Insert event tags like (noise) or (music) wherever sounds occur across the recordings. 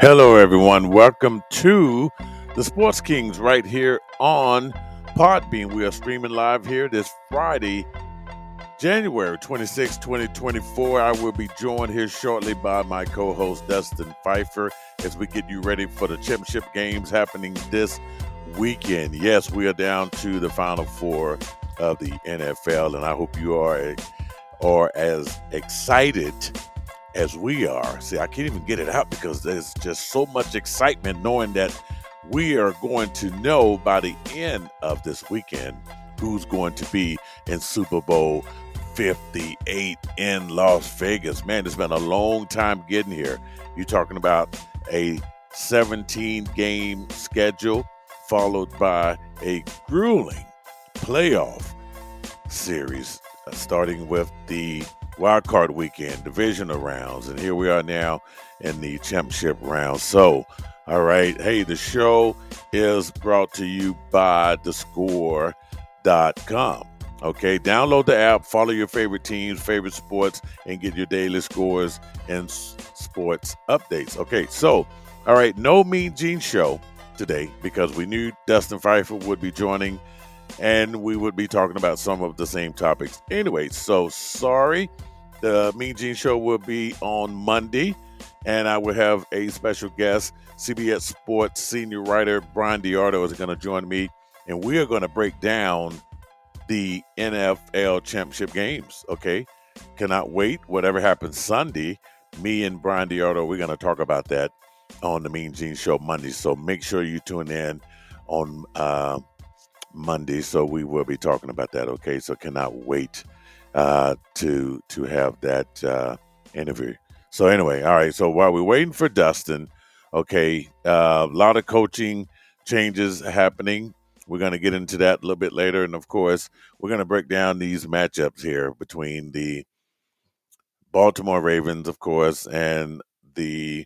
Hello, everyone. Welcome to the Sports Kings right here on Podbean. We are streaming live here this Friday, January 26, 2024. I will be joined here shortly by my co host, Dustin Phifer, as we get you ready for the championship games happening this weekend. Yes, we are down to the final four of the NFL, and I hope you are, are as excited as we are. See, I can't even get it out because there's just so much excitement knowing that we are going to know by the end of this weekend who's going to be in Super Bowl 58 in Las Vegas. Man, it's been a long time getting here. You're talking about a 17 game schedule followed by a grueling playoff series, uh, starting with the wild card weekend, divisional rounds, and here we are now in the championship round. So, all right, hey, the show is brought to you by thescore.com. Okay, download the app, follow your favorite teams, favorite sports, and get your daily scores and sports updates. Okay, so, all right, no Mean Gene show today because we knew Dustin Phifer would be joining and we would be talking about some of the same topics. Anyway, so sorry. The Mean Gene Show will be on Monday, and I will have a special guest. CBS Sports senior writer Bryan DeArdo is going to join me, and we are going to break down the NFL championship games. Okay, cannot wait. Whatever happens Sunday, me and Bryan DeArdo, we're going to talk about that on the Mean Gene Show Monday. So make sure you tune in on. Uh, Monday, so we will be talking about that. Okay, so cannot wait uh, to to have that uh, interview. So anyway, all right. So while we're waiting for Dustin, okay, uh, a lot of coaching changes happening. We're going to get into that a little bit later, and of course, we're going to break down these matchups here between the Baltimore Ravens, of course, and the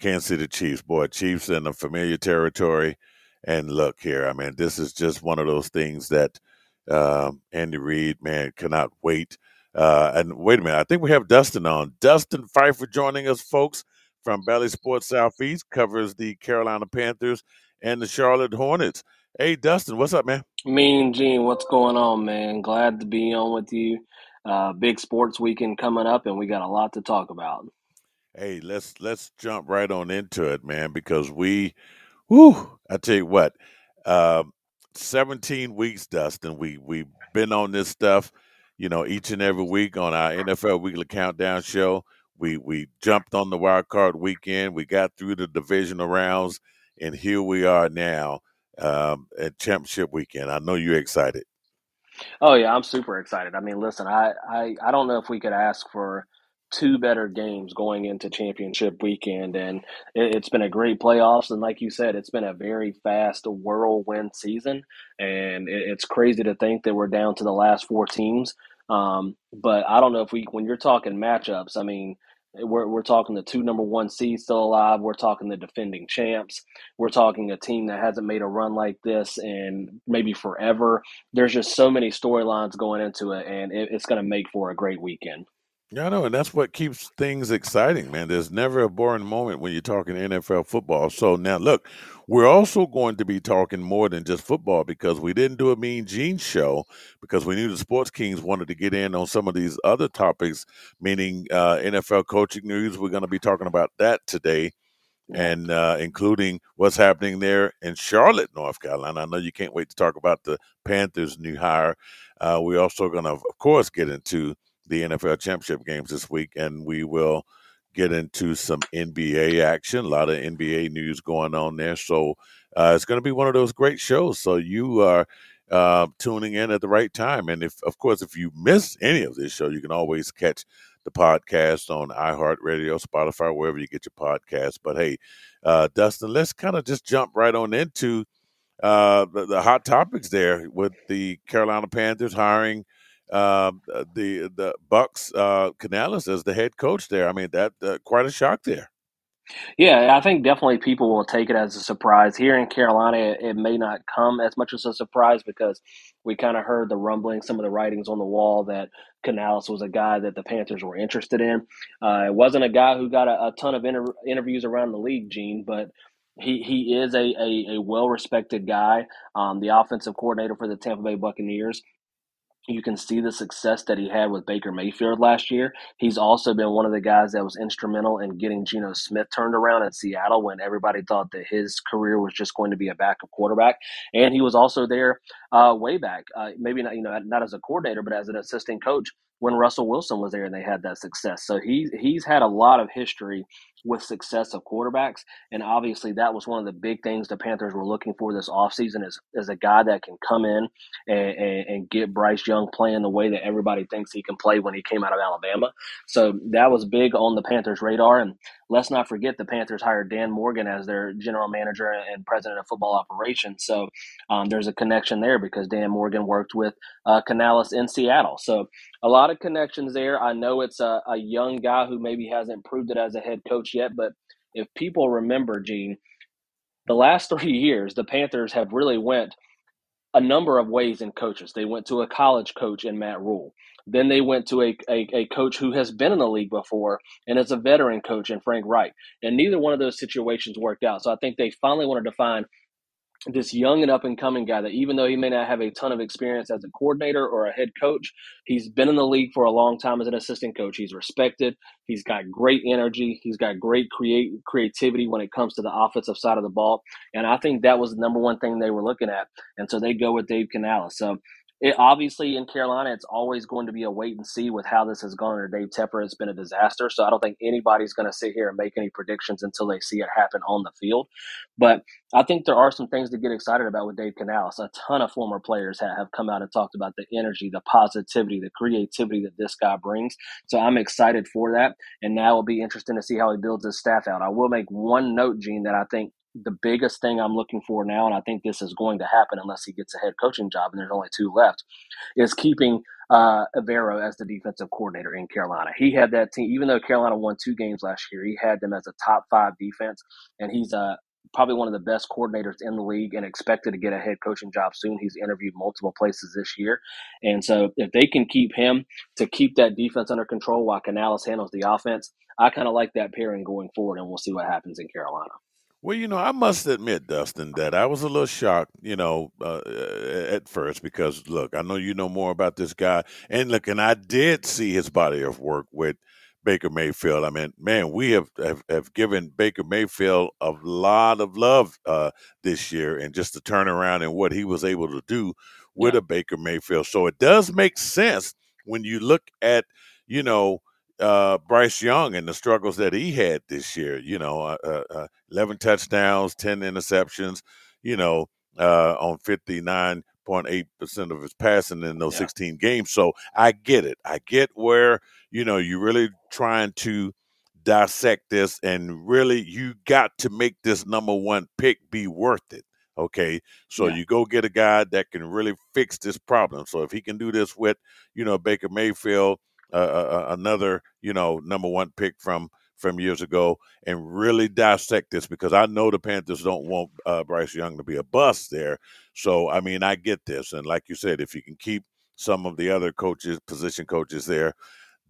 Kansas City Chiefs. Boy, Chiefs in a familiar territory. And look here, I mean, this is just one of those things that um, Andy Reid, man, cannot wait. Uh, and wait a minute, I think we have Dustin on. Dustin Phifer joining us, folks, from Bally Sports Southeast, covers the Carolina Panthers and the Charlotte Hornets. Hey, Dustin, what's up, man? Mean Gene, what's going on, man? Glad to be on with you. Uh, big sports weekend coming up, and we got a lot to talk about. Hey, let's let's jump right on into it, man, because we Whew, I tell you what, uh, 17 weeks, Dustin. We we've been on this stuff, you know, each and every week on our NFL Weekly Countdown show. We we jumped on the wild card weekend. We got through the divisional rounds, and here we are now um, at championship weekend. I know you're excited. Oh yeah, I'm super excited. I mean, listen, I I, I don't know if we could ask for two better games going into championship weekend and it, has been a great playoffs and like you said it's been a very fast whirlwind season and it, it's crazy to think that we're down to the last four teams um, but i don't know if we when you're talking matchups i mean we're, we're talking the two number one seeds still alive we're talking the defending champs we're talking a team that hasn't made a run like this in maybe forever. There's just so many storylines going into it and it, it's going to make for a great weekend yeah, I know, and that's what keeps things exciting, man. There's never a boring moment when you're talking NFL football. So now, look, we're also going to be talking more than just football because we didn't do a Mean Gene show because we knew the Sports Kings wanted to get in on some of these other topics, meaning uh, NFL coaching news. We're going to be talking about that today, and uh, including what's happening there in Charlotte, North Carolina. I know you can't wait to talk about the Panthers' new hire. Uh, we're also going to, of course, get into the NFL championship games this week, and we will get into some NBA action. A lot of NBA news going on there. So uh, it's going to be one of those great shows. So you are uh, tuning in at the right time. And if, of course, if you miss any of this show, you can always catch the podcast on iHeartRadio, Spotify, wherever you get your podcast. But hey, uh, Dustin, let's kind of just jump right on into uh, the, the, hot topics there with the Carolina Panthers hiring uh, the the Bucs uh, Canales as the head coach there. I mean that uh, quite a shock there. Yeah, I think definitely people will take it as a surprise. Here in Carolina, it, it may not come as much as a surprise because we kind of heard the rumbling, some of the writings on the wall that Canales was a guy that the Panthers were interested in. Uh, it wasn't a guy who got a, a ton of inter- interviews around the league, Gene, but he, he is a, a, a well respected guy, um, the offensive coordinator for the Tampa Bay Buccaneers you can see the success that he had with Baker Mayfield last year. He's also been one of the guys that was instrumental in getting Geno Smith turned around in Seattle when everybody thought that his career was just going to be a backup quarterback. And he was also there uh, way back, uh, maybe not you know not as a coordinator, but as an assistant coach when Russell Wilson was there and they had that success. So he he's had a lot of history with success of quarterbacks. And obviously that was one of the big things the Panthers were looking for this offseason is, is a guy that can come in and, and, and get Bryce Young playing the way that everybody thinks he can play when he came out of Alabama. So that was big on the Panthers' radar. And let's not forget the Panthers hired Dan Morgan as their general manager and president of football operations. So um, there's a connection there because Dan Morgan worked with uh, Canales in Seattle. So a lot of connections there. I know it's a, a young guy who maybe hasn't proved it as a head coach yet, but if people remember, Gene, the last (laughs) three years, the Panthers have really went a number of ways in coaches. They went to a college coach in Matt Rhule. Then they went to a, a, a, coach who has been in the league before and is a veteran coach in Frank Reich. And neither one of those situations worked out. So I think they finally wanted to find this young and up and coming guy that even though he may not have a ton of experience as a coordinator or a head coach, he's been in the league for a long time as an assistant coach. He's respected. He's got great energy. He's got great create creativity when it comes to the offensive side of the ball. And I think that was the number one thing they were looking at. And so they go with Dave Canales. So it, obviously in Carolina, it's always going to be a wait and see with how this has gone under Dave Tepper. It's been a disaster. So I don't think anybody's going to sit here and make any predictions until they see it happen on the field. But I think there are some things to get excited about with Dave Canales. A ton of former players have come out and talked about the energy, the positivity, the creativity that this guy brings. So I'm excited for that. And now it'll be interesting to see how he builds his staff out. I will make one note, Gene, that I think the biggest thing I'm looking for now, and I think this is going to happen unless he gets a head coaching job, and there's only two left, is keeping uh, Evero as the defensive coordinator in Carolina. He had that team, even though Carolina won two games last year, he had them as a top five defense, and he's uh, probably one of the best coordinators in the league and expected to get a head coaching job soon. He's interviewed multiple places this year. And so if they can keep him to keep that defense under control while Canales handles the offense, I kind of like that pairing going forward, and we'll see what happens in Carolina. Well, you know, I must admit, Dustin, that I was a little shocked, you know, uh, at first because look, I know you know more about this guy, and look, and I did see his body of work with Baker Mayfield. I mean, man, we have have, have given Baker Mayfield a lot of love uh, this year, and just the turnaround and what he was able to do with yeah. a Baker Mayfield. So it does make sense when you look at, you know uh, Bryce Young and the struggles that he had this year. You know, uh, uh, uh 11 touchdowns, 10 interceptions. You know, uh, on 59.8 percent of his passing in those yeah. 16 games. So I get it. I get where you know you're really trying to dissect this, and really you got to make this number one pick be worth it. Okay, so yeah. you go get a guy that can really fix this problem. So if he can do this with, you know, Baker Mayfield, uh, another you know number one pick from from years ago and really dissect this because I know the Panthers don't want uh, Bryce Young to be a bust there. So I mean, I get this, and like you said, if you can keep some of the other coaches, position coaches there,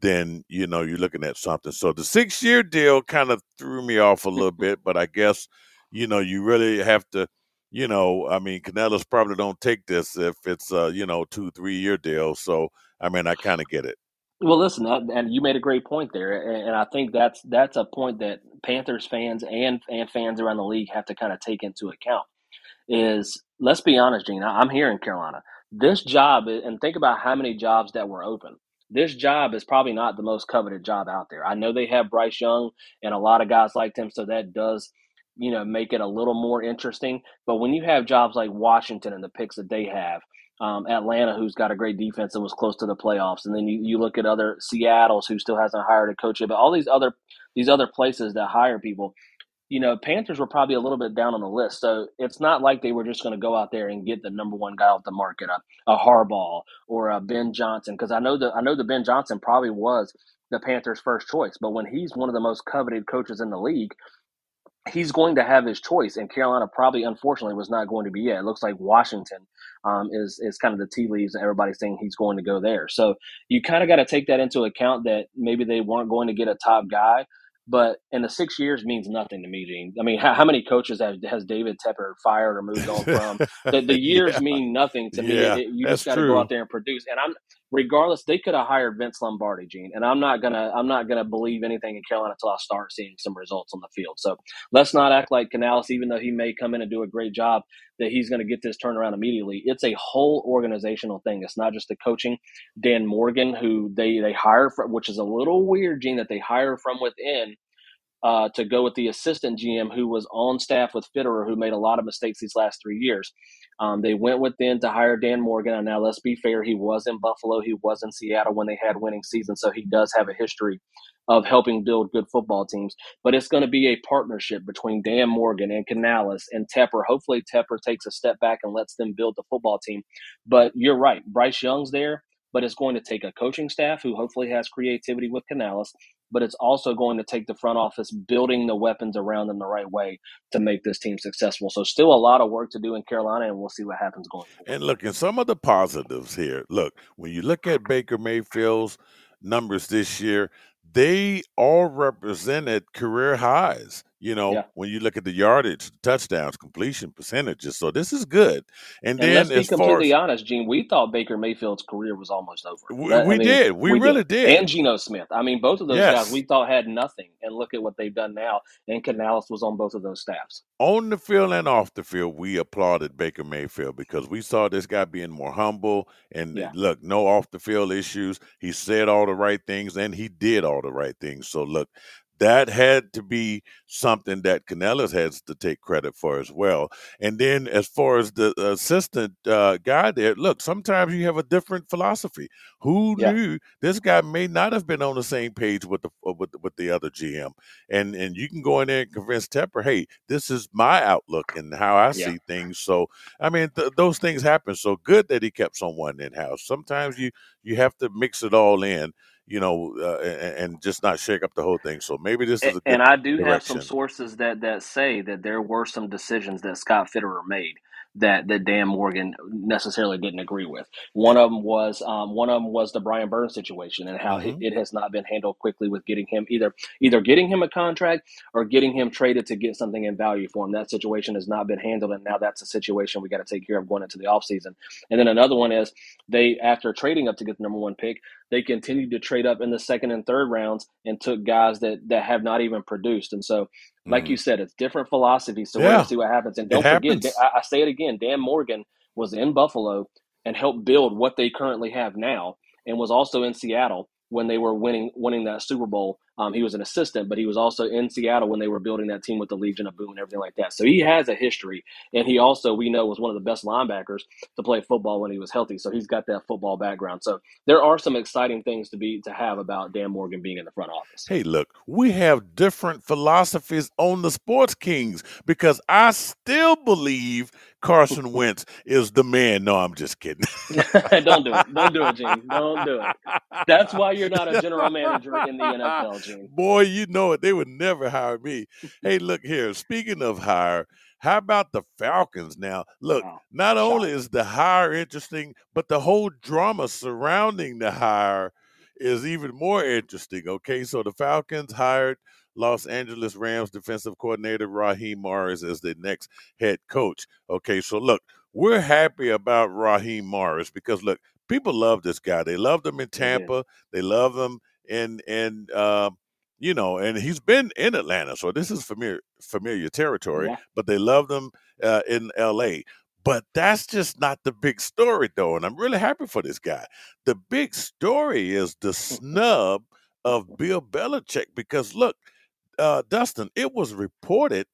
then you know you're looking at something. So the six year deal kind of threw me off a little bit, but I guess you know you really have to. You know, I mean, Canales probably don't take this if it's a you know two three year deal. So I mean, I kind of get it. Well, listen, and you made a great point there, and I think that's that's a point that Panthers fans and and fans around the league have to kind of take into account. Is let's be honest, Gene. I'm here in Carolina. This job, and think about how many jobs that were open. This job is probably not the most coveted job out there. I know they have Bryce Young and a lot of guys like him, so that does, you know, make it a little more interesting. But when you have jobs like Washington and the picks that they have, um, Atlanta, who's got a great defense and was close to the playoffs, and then you, you look at other Seattle's who still hasn't hired a coach yet, but all these other these other places that hire people, you know, Panthers were probably a little bit down on the list. So it's not like they were just going to go out there and get the number one guy off the market, a, a Harbaugh or a Ben Johnson, because I know that I know the Ben Johnson probably was the Panthers' first choice, but when he's one of the most coveted coaches in the league, he's going to have his choice, and Carolina probably, unfortunately, was not going to be it. It looks like Washington um, is is kind of the tea leaves, and everybody's saying he's going to go there. So you kind of got to take that into account that maybe they weren't going to get a top guy. But in the six years means nothing to me, Gene. I mean, how, how many coaches have, has David Tepper fired or moved on from? (laughs) the, the years yeah. mean nothing to me. Yeah, it, you just got to go out there and produce. And I'm regardless, they could have hired Vince Lombardi, Gene, and I'm not gonna I'm not gonna believe anything in Carolina until I start seeing some results on the field. So let's not act like Canales, even though he may come in and do a great job, that he's to get this turnaround immediately. It's a whole organizational thing. It's not just the coaching. Dan Morgan, who they they hire from, which is a little weird, Gene, that they hire from within uh, to go with the assistant GM who was on staff with Fitterer, who made a lot of mistakes these last three years. Um, they went with them to hire Dan Morgan. And now, let's be fair, he was in Buffalo, he was in Seattle when they had winning seasons, so he does have a history of helping build good football teams. But it's going to be a partnership between Dan Morgan and Canales and Tepper. Hopefully, Tepper takes a step back and lets them build the football team. But you're right, Bryce Young's there but it's going to take a coaching staff who hopefully has creativity with Canales, but it's also going to take the front office building the weapons around them the right way to make this team successful. So still a lot of work to do in Carolina, and we'll see what happens going forward. And look, and some of the positives here. Look, when you look at Baker Mayfield's numbers this year, they all represented career highs. You know, yeah. when you look at the yardage, touchdowns, completion percentages. So this is good. And, and then, let's be completely as, honest, Gene, we thought Baker Mayfield's career was almost over. We, we mean, did. We, we really did. did. And Geno Smith. I mean, both of those yes. guys we thought had nothing. And look at what they've done now. And Canales was on both of those staffs. On the field and off the field, we applauded Baker Mayfield because we saw this guy being more humble. And yeah. look, no off the field issues. He said all the right things and he did all the right things. So look, that had to be something that Canales has to take credit for as well. And then, as far as the assistant uh, guy there, look, sometimes you have a different philosophy. Who yeah. knew this guy may not have been on the same page with the uh, with with the other GM? And and you can go in there and convince Tepper, hey, this is my outlook and how I yeah. see things. So I mean, th- those things happen. So good that he kept someone in house. Sometimes you you have to mix it all in you know, uh, and, and, just not shake up the whole thing. So maybe this is a and I do direction. have some sources that that say that there were some decisions that Scott Fitterer made that that Dan Morgan necessarily didn't agree with. One of them was um, one of them was the Brian Burns situation and how mm-hmm. it, it, has not been handled quickly with getting him either either getting him a contract or getting him traded to get something in value for him. That situation has not been handled, and now that's a situation we got to take care of going into the offseason. And then another one is they after trading up to get the number one pick, they continued to trade up in the second and third rounds and took guys that that have not even produced. And so like mm. you said, it's different philosophies. So yeah. we're gonna see what happens. And don't forget, I, I say it again. Dan Morgan was in Buffalo and helped build what they currently have now, and was also in Seattle when they were winning winning that Super Bowl. Um, he was an assistant, but he was also in Seattle when they were building that team with the Legion of Boom and everything like that. So he has a history, and he also we know was one of the best linebackers to play football when he was healthy. So he's got that football background. So there are some exciting things to be to have about Dan Morgan being in the front office. Hey, look, we have different philosophies on the Sports Kings because I still believe Carson (laughs) Wentz is the man. No, I'm just kidding. (laughs) Don't do it. Don't do it, Gene. Don't do it. (laughs) That's why you're not a general manager in the NFL, Boy, you know it. They would never hire me. (laughs) hey, look here. Speaking of hire, how about the Falcons now? Look, wow. not only is the hire interesting, but the whole drama surrounding the hire is even more interesting. Okay, so the Falcons hired Los Angeles Rams defensive coordinator Raheem Morris as the next head coach. Okay, so look, we're happy about Raheem Morris because look, people love this guy. They loved him in Tampa. Yeah. They love him in and uh, you know, and he's been in Atlanta, so this is familiar familiar territory. Yeah. But they love them uh, in L.A. But that's just not the big story, though, and I'm really happy for this guy. The big story is the snub of Bill Belichick because look, uh, Dustin, it was reported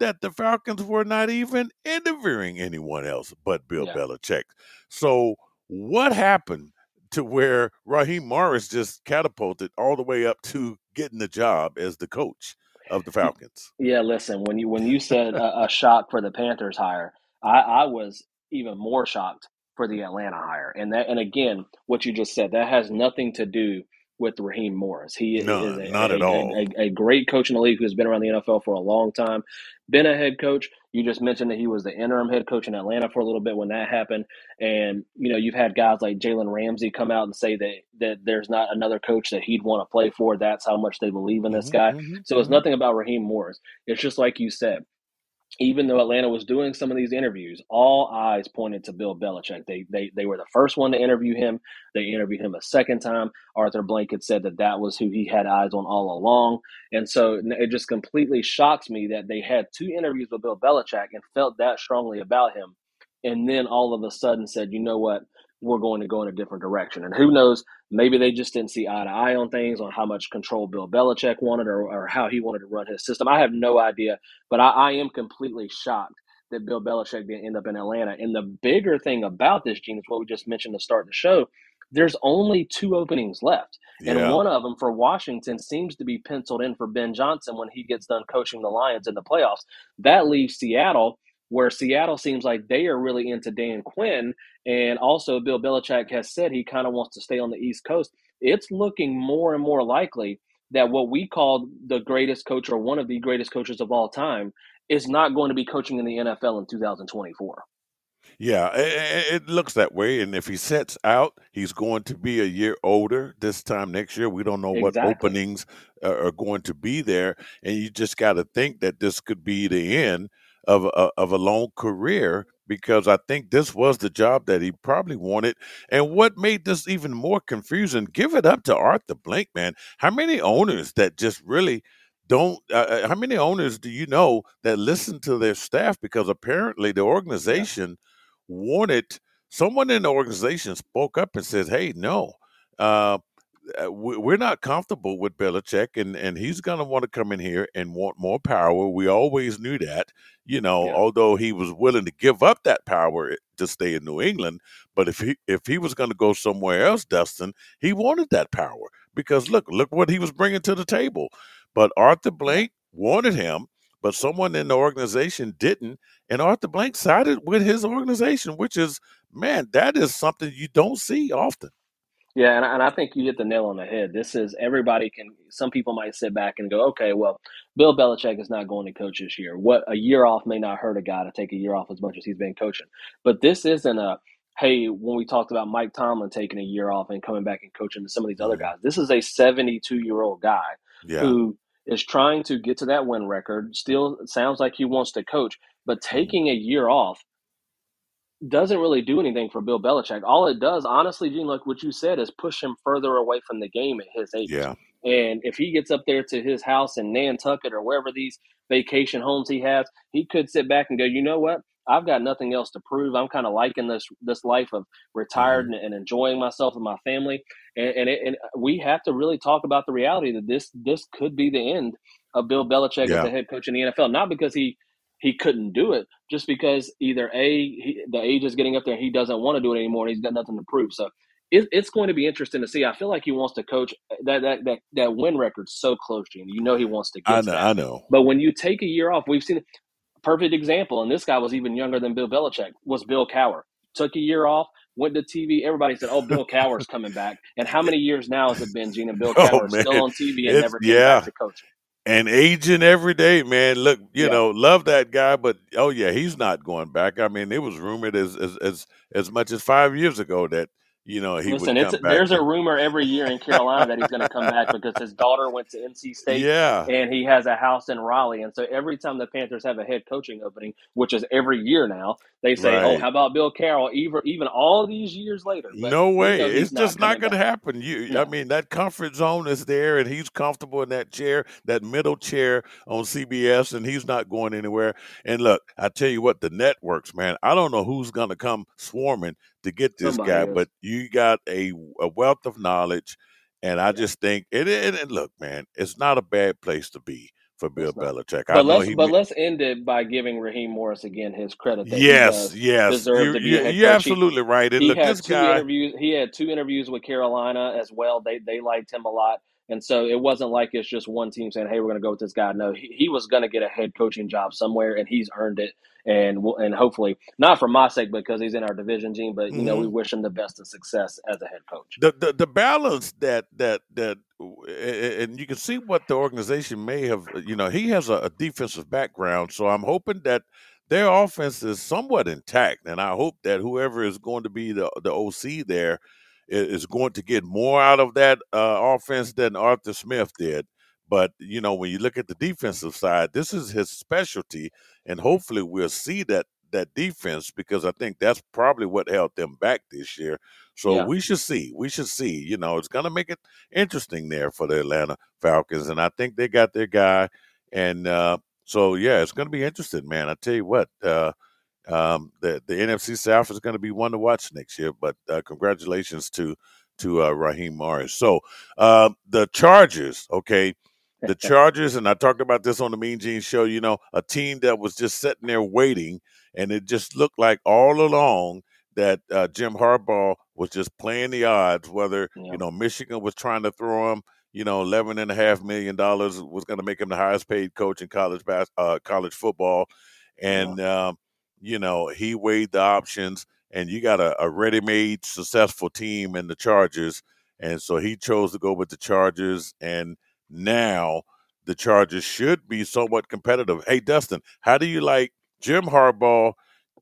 that the Falcons were not even interviewing anyone else but Bill yeah. Belichick. So, what happened to where Raheem Morris just catapulted all the way up to getting the job as the coach of the Falcons? Yeah, listen, when you when you (laughs) said a, a shock for the Panthers hire, I, I was even more shocked for the Atlanta hire. And that and again, what you just said, that has nothing to do with Raheem Morris. He None, is a, not a, at all. A, a, great coach in the league who's been around the NFL for a long time, been a head coach. You just mentioned that he was the interim head coach in Atlanta for a little bit when that happened. And, you know, you've had guys like Jalen Ramsey come out and say that, that there's not another coach that he'd want to play for. That's how much they believe in this Mhm, guy. mhm, So it's mhm. nothing about Raheem Morris. It's just like you said even though Atlanta was doing some of these interviews, all eyes pointed to Bill Belichick. They they they were the first one to interview him. They interviewed him a second time. Arthur Blank had said that that was who he had eyes on all along, and so it just completely shocks me that they had two interviews with Bill Belichick and felt that strongly about him, and then all of a sudden said, you know what, we're going to go in a different direction. And who knows, maybe they just didn't see eye to eye on things, on how much control Bill Belichick wanted or, or how he wanted to run his system. I have no idea, but I, I am completely shocked that Bill Belichick didn't end up in Atlanta. And the bigger thing about this, Gene, is what we just mentioned to start the show. There's only two openings left. And Yeah. one of them for Washington seems to be penciled in for Ben Johnson when he gets done coaching the Lions in the playoffs. That leaves Seattle, where Seattle seems like they are really into Dan Quinn. And also, Bill Belichick has said he kind of wants to stay on the East Coast. It's looking more and more likely that what we call the greatest coach or one of the greatest coaches of all time is not going to be coaching in the NFL in 2024. Yeah, i- i- it looks that way. And if he sets out, he's going to be a year older this time next year. We don't know what Exactly. openings are are going to be there, and you just got to think that this could be the end of a, of a long career because I think this was the job that he probably wanted. And what made this even more confusing? Give it up to Arthur Blank, man. How many owners that just really don't? Uh, uh, how many owners do you know that listen to their staff because apparently the organization wanted someone in the organization spoke up and said, "Hey, no, uh, Uh, we're not comfortable with Belichick, and and he's going to want to come in here and want more power. We always knew that, you know. Yeah. Although he was willing to give up that power eh, to stay in New England, but if he if he was going to go somewhere else, Dustin, he wanted that power because look, look what he was bringing to the table. But Arthur. Blank wanted him, but someone in the organization didn't, and Arthur Blank sided with his organization, which is man, that is something you don't see often. Yeah, and, and I think you hit the nail on the head. This is everybody can. Some people might sit back and go, "Okay, well, Bill Belichick is not going to coach this year. What a year off may not hurt a guy to take a year off as much as he's been coaching." But this isn't a hey. When we talked about Mike Tomlin taking a year off and coming back and coaching some of these other Mhm. guys, this is a 72 year old guy Yeah, who is trying to get to that win record. Still sounds like he wants to coach, but Mhm. taking a year off doesn't really do anything for Bill Belichick. All it does, honestly, Gene, like what you said, is push him further away from the game at his age. yeah, And if he gets up there to his house in Nantucket or wherever these vacation homes he has, he could sit back and go, you know what? I've got nothing else to prove. I'm kind of liking this this life of retired hmm and, and enjoying myself and my family. And and, it, and we have to really talk about the reality that this this could be the end of Bill Belichick as yeah, the head coach in the NFL. Not because he he couldn't do it, just because either a he, the age is getting up there, and he doesn't want to do it anymore, and he's got nothing to prove. So it, it's going to be interesting to see. I feel like he wants to coach uh, that that that, that win record's so close, Gene. You know he wants to I get to know, that. I know. But when you take a year off, we've seen a perfect example, and this guy was even younger than Bill Belichick. Was Bill Cowher took a year off, went to TV. Everybody said, "Oh, Bill Cowher's coming back." And how many years now has it been, Gene? And Bill (laughs) Oh Cowher is still on TV and it's never came yeah, back to coaching. And aging every day, man. Look, you Yeah, know, love that guy, but oh yeah, he's not going back. I mean, it was rumored as as as, as much as five years ago that you know he would listen, it's come back. there's a rumor every year in Carolina that he's going to come back (laughs) because his daughter went to NC State yeah, and he has a house in Raleigh. And so every time the Panthers have a head coaching opening, which is every year now, they say, "Oh, how about Bill Carroll?" Even even all these years later, but No way. It's not just not going to happen. You, I mean, that comfort zone is there, and he's comfortable in that chair, that middle chair on CBS, and he's not going anywhere. And look, I tell you what, the networks, man, I don't know who's going to come swarming to get this somebody guy, is. but you got a, a wealth of knowledge, and I just think it. And, and look, man, it's not a bad place to be for Bill. Belichick. I But know let's he. but let's end it by giving Raheem Morris again his credit that he Yes, does yes, deserve You, to be you, head you're coach. He absolutely right. And he look, had this two guy. interviews. He had two interviews with Carolina as well. They they liked him a lot. And so it wasn't like it's just one team saying, "Hey, we're going to go with this guy." No, he, he was going to get a head coaching job somewhere, and he's earned it. And we'll, and hopefully, not for my sake because he's in our division, Gene, but you know, we Mhm. wish him the best of success as a head coach. the, the the balance that that that and you can see what the organization may have you know he has a, a defensive background so i'm hoping that their offense is somewhat intact and i hope that whoever is going to be the the oc there is going to get more out of that uh, offense than arthur smith did but you know when you look at the defensive side this is his specialty and hopefully we'll see that that defense because i think that's probably what held them back this year so Yeah. we should see. We should see. You know, it's going to make it interesting there for the Atlanta Falcons, and I think they got their guy. And uh, so, yeah, it's going to be interesting, man. I tell you what, uh, um, the the NFC South is going to be one to watch next year. But uh, congratulations to to uh, Raheem Morris. So uh, the Chargers, okay. The (laughs) Chargers, and I talked about this on the Mean Gene show, you know, a team that was just sitting there waiting, and it just looked like all along that uh, Jim Harbaugh was just playing the odds, whether, Yeah. you know, Michigan was trying to throw him, you know, eleven and a half million dollars was going to make him the highest paid coach in college bas- uh, college football, and um, you know he weighed the options, and you got a, a ready-made successful team in the Chargers, and so he chose to go with the Chargers, and now the Chargers should be somewhat competitive. Hey, Dustin, how do you like Jim Harbaugh,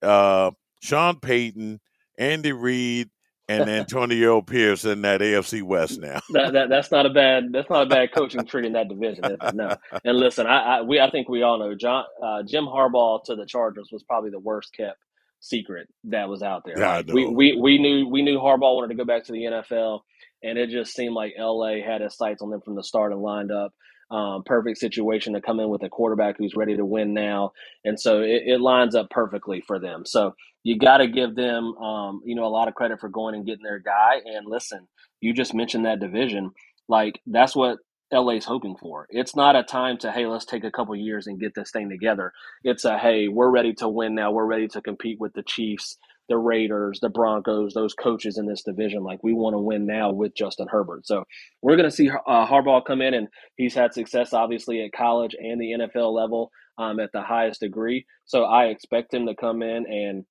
uh, Sean Payton, Andy Reid, and Antonio Pierce in that AFC West now? (laughs) that, that that's not a bad that's not a bad coaching tree in that division. No. And listen, I, I we I think we all know John uh, Jim Harbaugh to the Chargers was probably the worst kept secret that was out there. Like we, we we knew we knew Harbaugh wanted to go back to the NFL, and it just seemed like LA had his sights on them from the start and lined up. Um, perfect situation to come in with a quarterback who's ready to win now, and so it, it lines up perfectly for them. So you got to give them, um, you know, a lot of credit for going and getting their guy. And listen, you just mentioned that division. Like that's what LA's hoping for. It's not a time to hey, let's take a couple years and get this thing together. It's a hey, we're ready to win now. We're ready to compete with the Chiefs, the Raiders, the Broncos, those coaches in this division. Like we want to win now with Justin Herbert. So we're going to see uh, Harbaugh come in, and he's had success obviously at college and the NFL level um, at the highest degree. So I expect him to come in and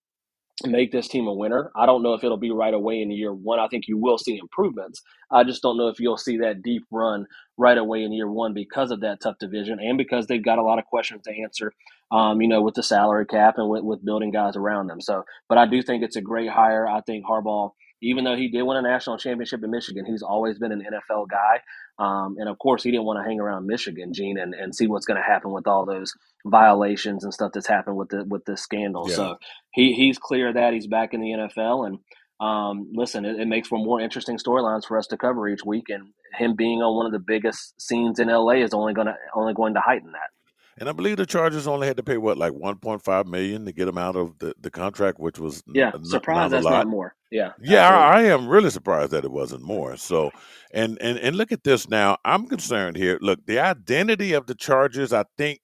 make this team a winner. I don't know if it'll be right away in year one. I think you will see improvements. I just don't know if you'll see that deep run right away in year one because of that tough division and because they've got a lot of questions to answer, um, you know, with the salary cap and with, with building guys around them. So, but I do think it's a great hire. I think Harbaugh, even though he did win a national championship in Michigan, he's always been an NFL guy. Um, and of course, he didn't want to hang around Michigan, Gene, and, and see what's going to happen with all those violations and stuff that's happened with the with this scandal. Yeah. So he he's clear that he's back in the NFL, and um, listen, it, it makes for more interesting storylines for us to cover each week. And him being on one of the biggest scenes in LA is only gonna only going to heighten that. And I believe the Chargers only had to pay what, like one point five million to get him out of the, the contract, which was Yeah, n- surprised not that's lot. not more. Yeah, Yeah. I, I am really surprised that it wasn't more. So, and and and look at this now. I'm concerned here. Look, the identity of the Chargers. I think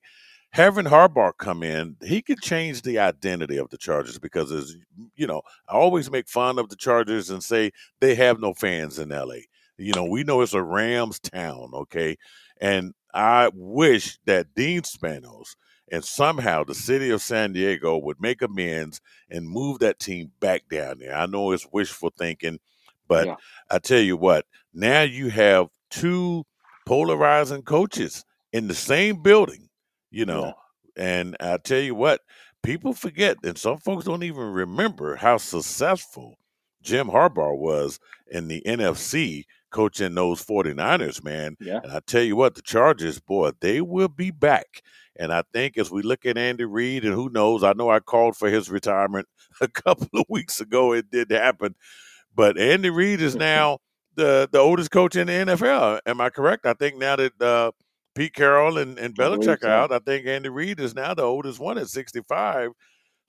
having Harbaugh come in, he could change the identity of the Chargers because, as you know, I always make fun of the Chargers and say they have no fans in LA. You know, we know it's a Rams town, okay, and I wish that Dean Spanos and somehow the city of San Diego would make amends and move that team back down there. I know it's wishful thinking, but Yeah. I tell you what, now you have two polarizing coaches in the same building, you know, and I tell you what, people forget, and some folks don't even remember how successful Jim Harbaugh was in the NFC coaching those 49ers, man. Yeah. And I tell you what, the Chargers, boy, they will be back. And I think as we look at Andy Reid, and who knows, I know I called for his retirement (laughs) a couple of weeks ago. It did happen. But Andy Reid is (laughs) now the, the oldest coach in the NFL. Am I correct? I think now that uh, Pete Carroll and, and Belichick are out, I think Andy Reid is now the oldest one at 65.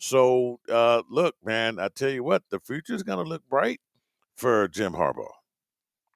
So, uh, look, man, I tell you what, the future is going to look bright for Jim Harbaugh.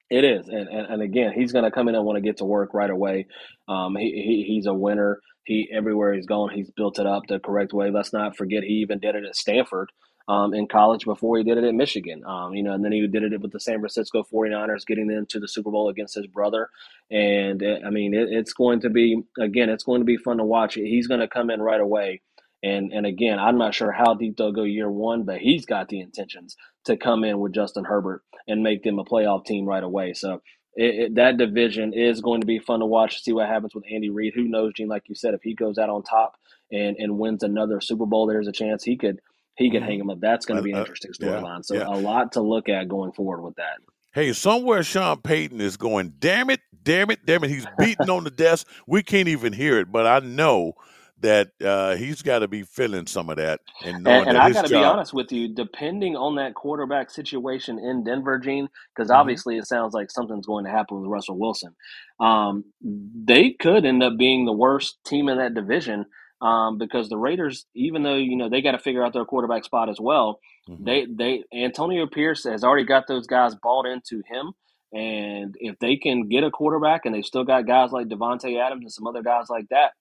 It is, and, and and again, he's going to come in and want to get to work right away. Um, he, he he's a winner. He everywhere he's gone, he's built it up the correct way. Let's not forget he even did it at Stanford. um, in college before he did it at Michigan. Um, you know, and then he did it with the San Francisco 49ers, getting them to the Super Bowl against his brother. And it, I mean, it, it's going to be again, it's going to be fun to watch. He's going to come in right away. And and again, I'm not sure how deep they'll go year one, but he's got the intentions to come in with Justin Herbert and make them a playoff team right away. So it, it, that division is going to be fun to watch. See what happens with Andy Reid. Who knows, Gene? Like you said, if he goes out on top and and wins another Super Bowl, there's a chance he could he could mm-hmm. hang him up. That's going to be an interesting storyline. So yeah. a lot to look at going forward with that. Hey, somewhere Sean Payton is going, damn it, damn it, damn it. He's beating on the desk. We can't even hear it, but I know that uh, he's got to be feeling some of that. And, and, and I got to be honest with you, depending on that quarterback situation in Denver, Gene, because mm-hmm. obviously it sounds like something's going to happen with Russell Wilson. Um, they could end up being the worst team in that division um, because the Raiders, even though you know they got to figure out their quarterback spot as well, mm-hmm. they they Antonio Pierce has already got those guys bought into him. And if they can get a quarterback and they've still got guys like Davante Adams and some other guys like that,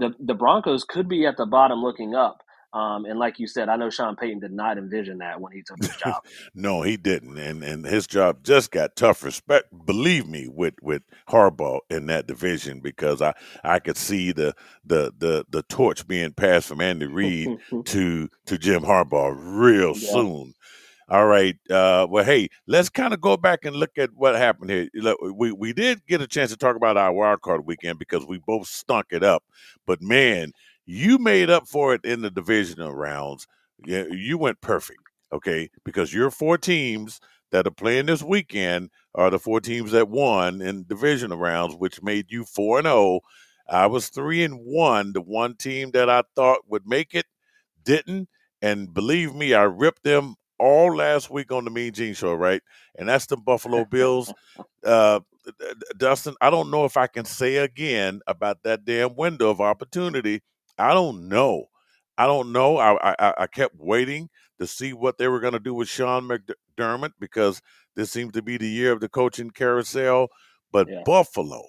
the the Broncos could be at the bottom looking up. Um, and like you said, I know Sean Payton did not envision that when he took his (laughs) job. no, he didn't, and and his job just got tougher. Respect, believe me, with with Harbaugh in that division because I I could see the the the the torch being passed from Andy Reid (laughs) to to Jim Harbaugh real yeah. soon. All right. Uh, well, hey, let's kind of go back and look at what happened here. We we did get a chance to talk about our wild card weekend because we both stunk it up. But man, you made up for it in the divisional rounds. Yeah, you went perfect. Okay, because your four teams that are playing this weekend are the four teams that won in divisional rounds, which made you four and zero. Oh. I was three and one. The one team that I thought would make it didn't, and believe me, I ripped them all last week on the Mean Gene Show, right? And that's the Buffalo Bills. Uh, Dustin, I don't know if I can say again about that damn window of opportunity. I don't know. I don't know. I I, I kept waiting to see what they were going to do with Sean McDermott because this seems to be the year of the coaching carousel. But yeah. Buffalo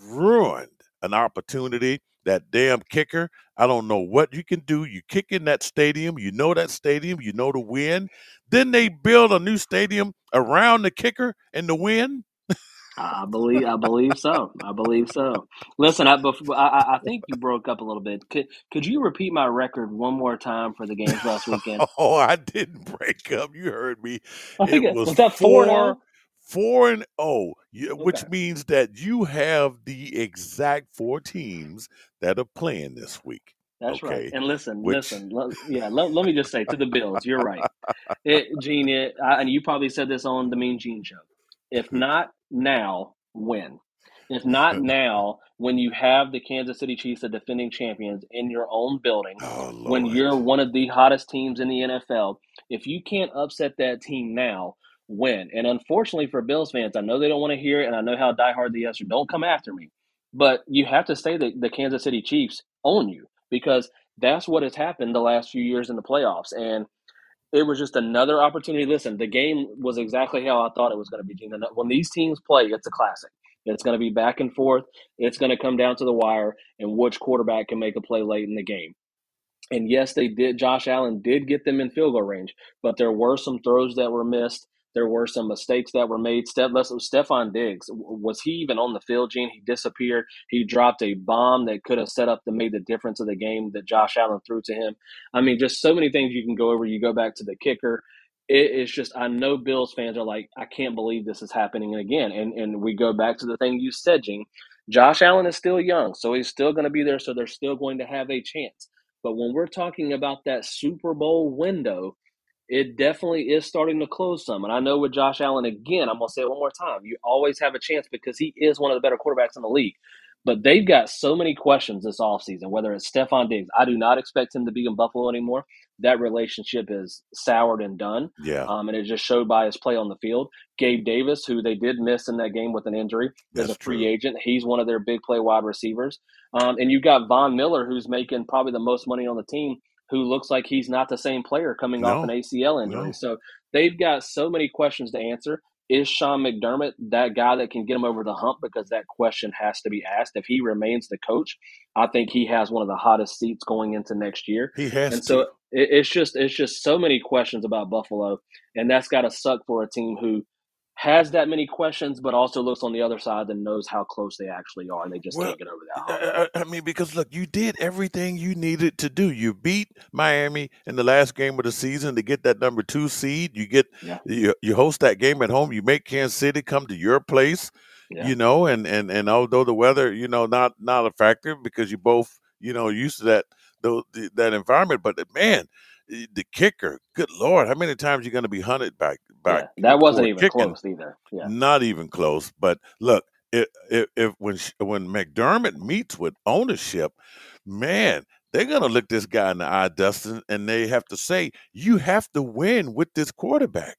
ruined an opportunity that damn kicker. I don't know what you can do. You kick in that stadium, you know that stadium, you know the win. Then they build a new stadium around the kicker and the win. I believe, I believe so. I believe so. Listen, I, before, I, I think you broke up a little bit. Could could you repeat my record one more time for the games last (laughs) weekend? oh, I didn't break up. You heard me. It was, was that four, four oh? Four and oh, which okay. means that you have the exact four teams that are playing this week. That's okay. right. And listen, which... listen, yeah. Let, let, me just say to the Bills, you're right. Eh, it, Gene, it, I, and you probably said this on the Mean Gene show. If (laughs) not now, when? If not (laughs) now, when you have the Kansas City Chiefs, the defending champions, in your own building, oh, when you're one of the hottest teams in the NFL, if you can't upset that team now, win. And unfortunately for Bills fans, I know they don't want to hear it, and I know how diehard the are. Don't come after me, but you have to say that the Kansas City Chiefs own you because that's what has happened the last few years in the playoffs, and it was just another opportunity. Listen, the game was exactly how I thought it was going to be. When these teams play, it's a classic. It's going to be back and forth. It's going to come down to the wire and which quarterback can make a play late in the game. And yes, they did. Josh Allen did get them in field goal range, but there were some throws that were missed. There were some mistakes that were made. Stefon Diggs was he even on the field? Gene, he disappeared. He dropped a bomb that could have set up the made the difference of the game that Josh Allen threw to him. I mean, just so many things you can go over. You go back to the kicker. It is just I know Bills fans are like, I can't believe this is happening again. And and we go back to the thing you said, Gene. Josh Allen is still young, so he's still going to be there. So they're still going to have a chance. But when we're talking about that Super Bowl window, it definitely is starting to close some. And I know with Josh Allen, again, I'm going to say it one more time. You always have a chance because he is one of the better quarterbacks in the league. But they've got so many questions this offseason, whether it's Stefon Diggs. I do not expect him to be in Buffalo anymore. That relationship is soured and done. Yeah. Um, and it just showed by his play on the field. Gabe Davis, who they did miss in that game with an injury, That's is a free true. agent. He's one of their big play wide receivers. Um, and you've got Von Miller, who's making probably the most money on the team who looks like he's not the same player coming no, off an ACL injury. No. So they've got so many questions to answer. Is Sean McDermott that guy that can get him over the hump? Because that question has to be asked. If he remains the coach, I think he has one of the hottest seats going into next year. He has and to. so it, it's just it's just so many questions about Buffalo, and that's got to suck for a team who has that many questions, but also looks on the other side and knows how close they actually are, and they just Well, can't get over that. I, uh, uh, uh, I mean, because look, you did everything you needed to do. You beat Miami in the last game of the season to get that number two seed. You get Yeah. you, you host that game at home. You make Kansas City come to your place. Yeah. You know, and and and although the weather, you know, not not a factor because you both, you know, used to that that environment. But man, eh, the kicker, good lord, how many times you going to be hunted by by Yeah, that wasn't even kicking? close either. Yeah, Not even close. But look, if, if, if when when McDermott meets with ownership, man, they're gonna look this guy in the eye, Dustin, and they have to say, "You have to win with this quarterback,"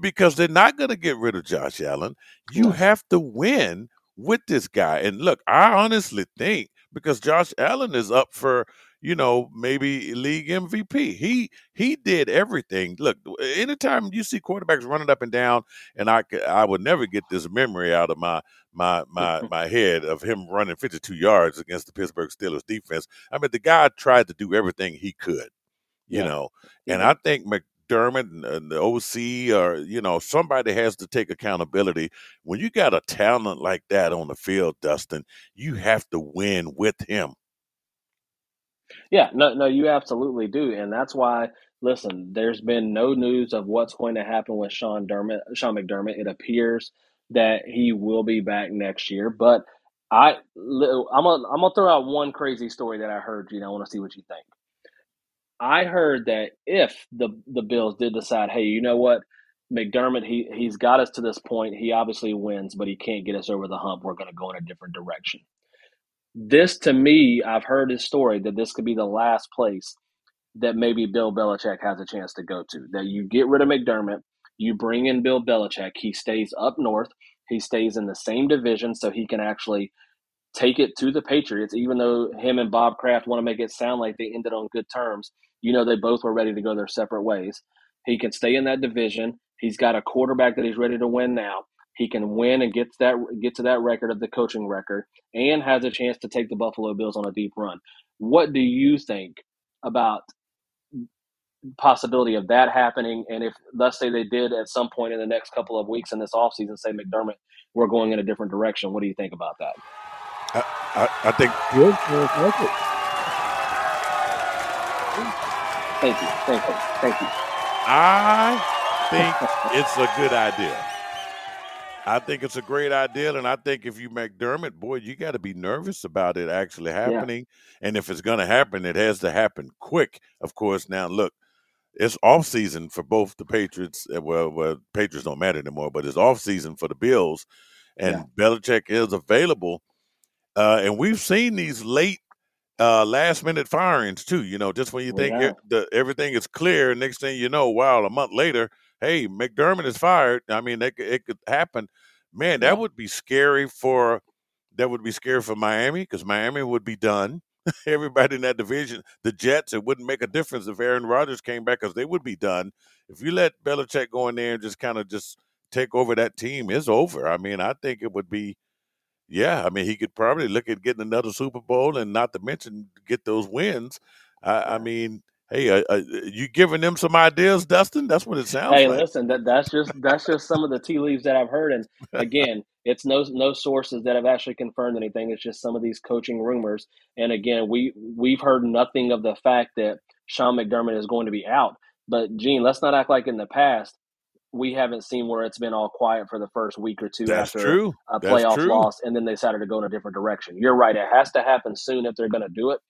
because they're not gonna get rid of Josh Allen. You No. have to win with this guy. And look, I honestly think because Josh Allen is up for you know maybe league MVP. He he did everything. Look, anytime you see quarterbacks running up and down, and I I would never get this memory out of my my my (laughs) my head of him running 52 yards against the Pittsburgh Steelers defense. I mean, the guy tried to do everything he could, you Yeah. know. And did. I think McDermott and, and the OC or you know somebody has to take accountability. When you got a talent like that on the field, Dustin, you have to win with him. Yeah, no, no, you absolutely do, and that's why. Listen, there's been no news of what's going to happen with Sean Dermott, Sean McDermott. It appears that he will be back next year, but I, I'm gonna, I'm gonna throw out one crazy story that I heard. You know, I want to see what you think. I heard that if the the Bills did decide, hey, you know what, McDermott, he he's got us to this point. He obviously wins, but he can't get us over the hump. We're going to go in a different direction. This to me, I've heard his story that this could be the last place that maybe Bill Belichick has a chance to go to. That you get rid of McDermott, you bring in Bill Belichick. He stays up north. He stays in the same division, so he can actually take it to the Patriots. Even though him and Bob Kraft want to make it sound like they ended on good terms, you know they both were ready to go their separate ways. He can stay in that division. He's got a quarterback that he's ready to win now. He can win and get to that get to that record of the coaching record, and has a chance to take the Buffalo Bills on a deep run. What do you think about possibility of that happening? And if let's say they did at some point in the next couple of weeks in this offseason say McDermott, we're going in a different direction. What do you think about that? I, I, I think Good for his record. Thank you, thank you, thank you. I think it's a good idea. I think it's a great idea, and I think if you McDermott, boy, you got to be nervous about it actually happening. And if it's going to happen, it has to happen quick. Of course, now look, it's off season for both the Patriots. uh, Well, well, Patriots don't matter anymore, but it's off season for the Bills, and Belichick is available. Uh, and we've seen these late, uh, last minute firings too. You know, just when you think have. it, the, everything is clear, next thing you know, wow, a month later, hey, McDermott is fired. I mean, it, could- it could happen. Man, that would be scary for that would be scary for Miami because Miami would be done. (laughs) Everybody in that division, the Jets, it wouldn't make a difference if Aaron Rodgers came back because they would be done. If you let Belichick go in there and just kind of just take over that team, it's over. I mean, I think it would be, yeah. I mean, he could probably look at getting another Super Bowl and not to mention get those wins. I, I mean, hey, uh, uh, you giving them some ideas, Dustin? That's what it sounds Hey, like. listen, that that's just that's just some of the tea leaves that I've heard, and (laughs) again, it's no no sources that have actually confirmed anything. It's just some of these coaching rumors, and again, we we've heard nothing of the fact that Sean McDermott is going to be out. But Gene, let's not act like in the past we haven't seen where it's been all quiet for the first week or two That's after true. a playoff true. loss, and then they decided to go in a different direction. You're right; it has to happen soon if they're going to do it.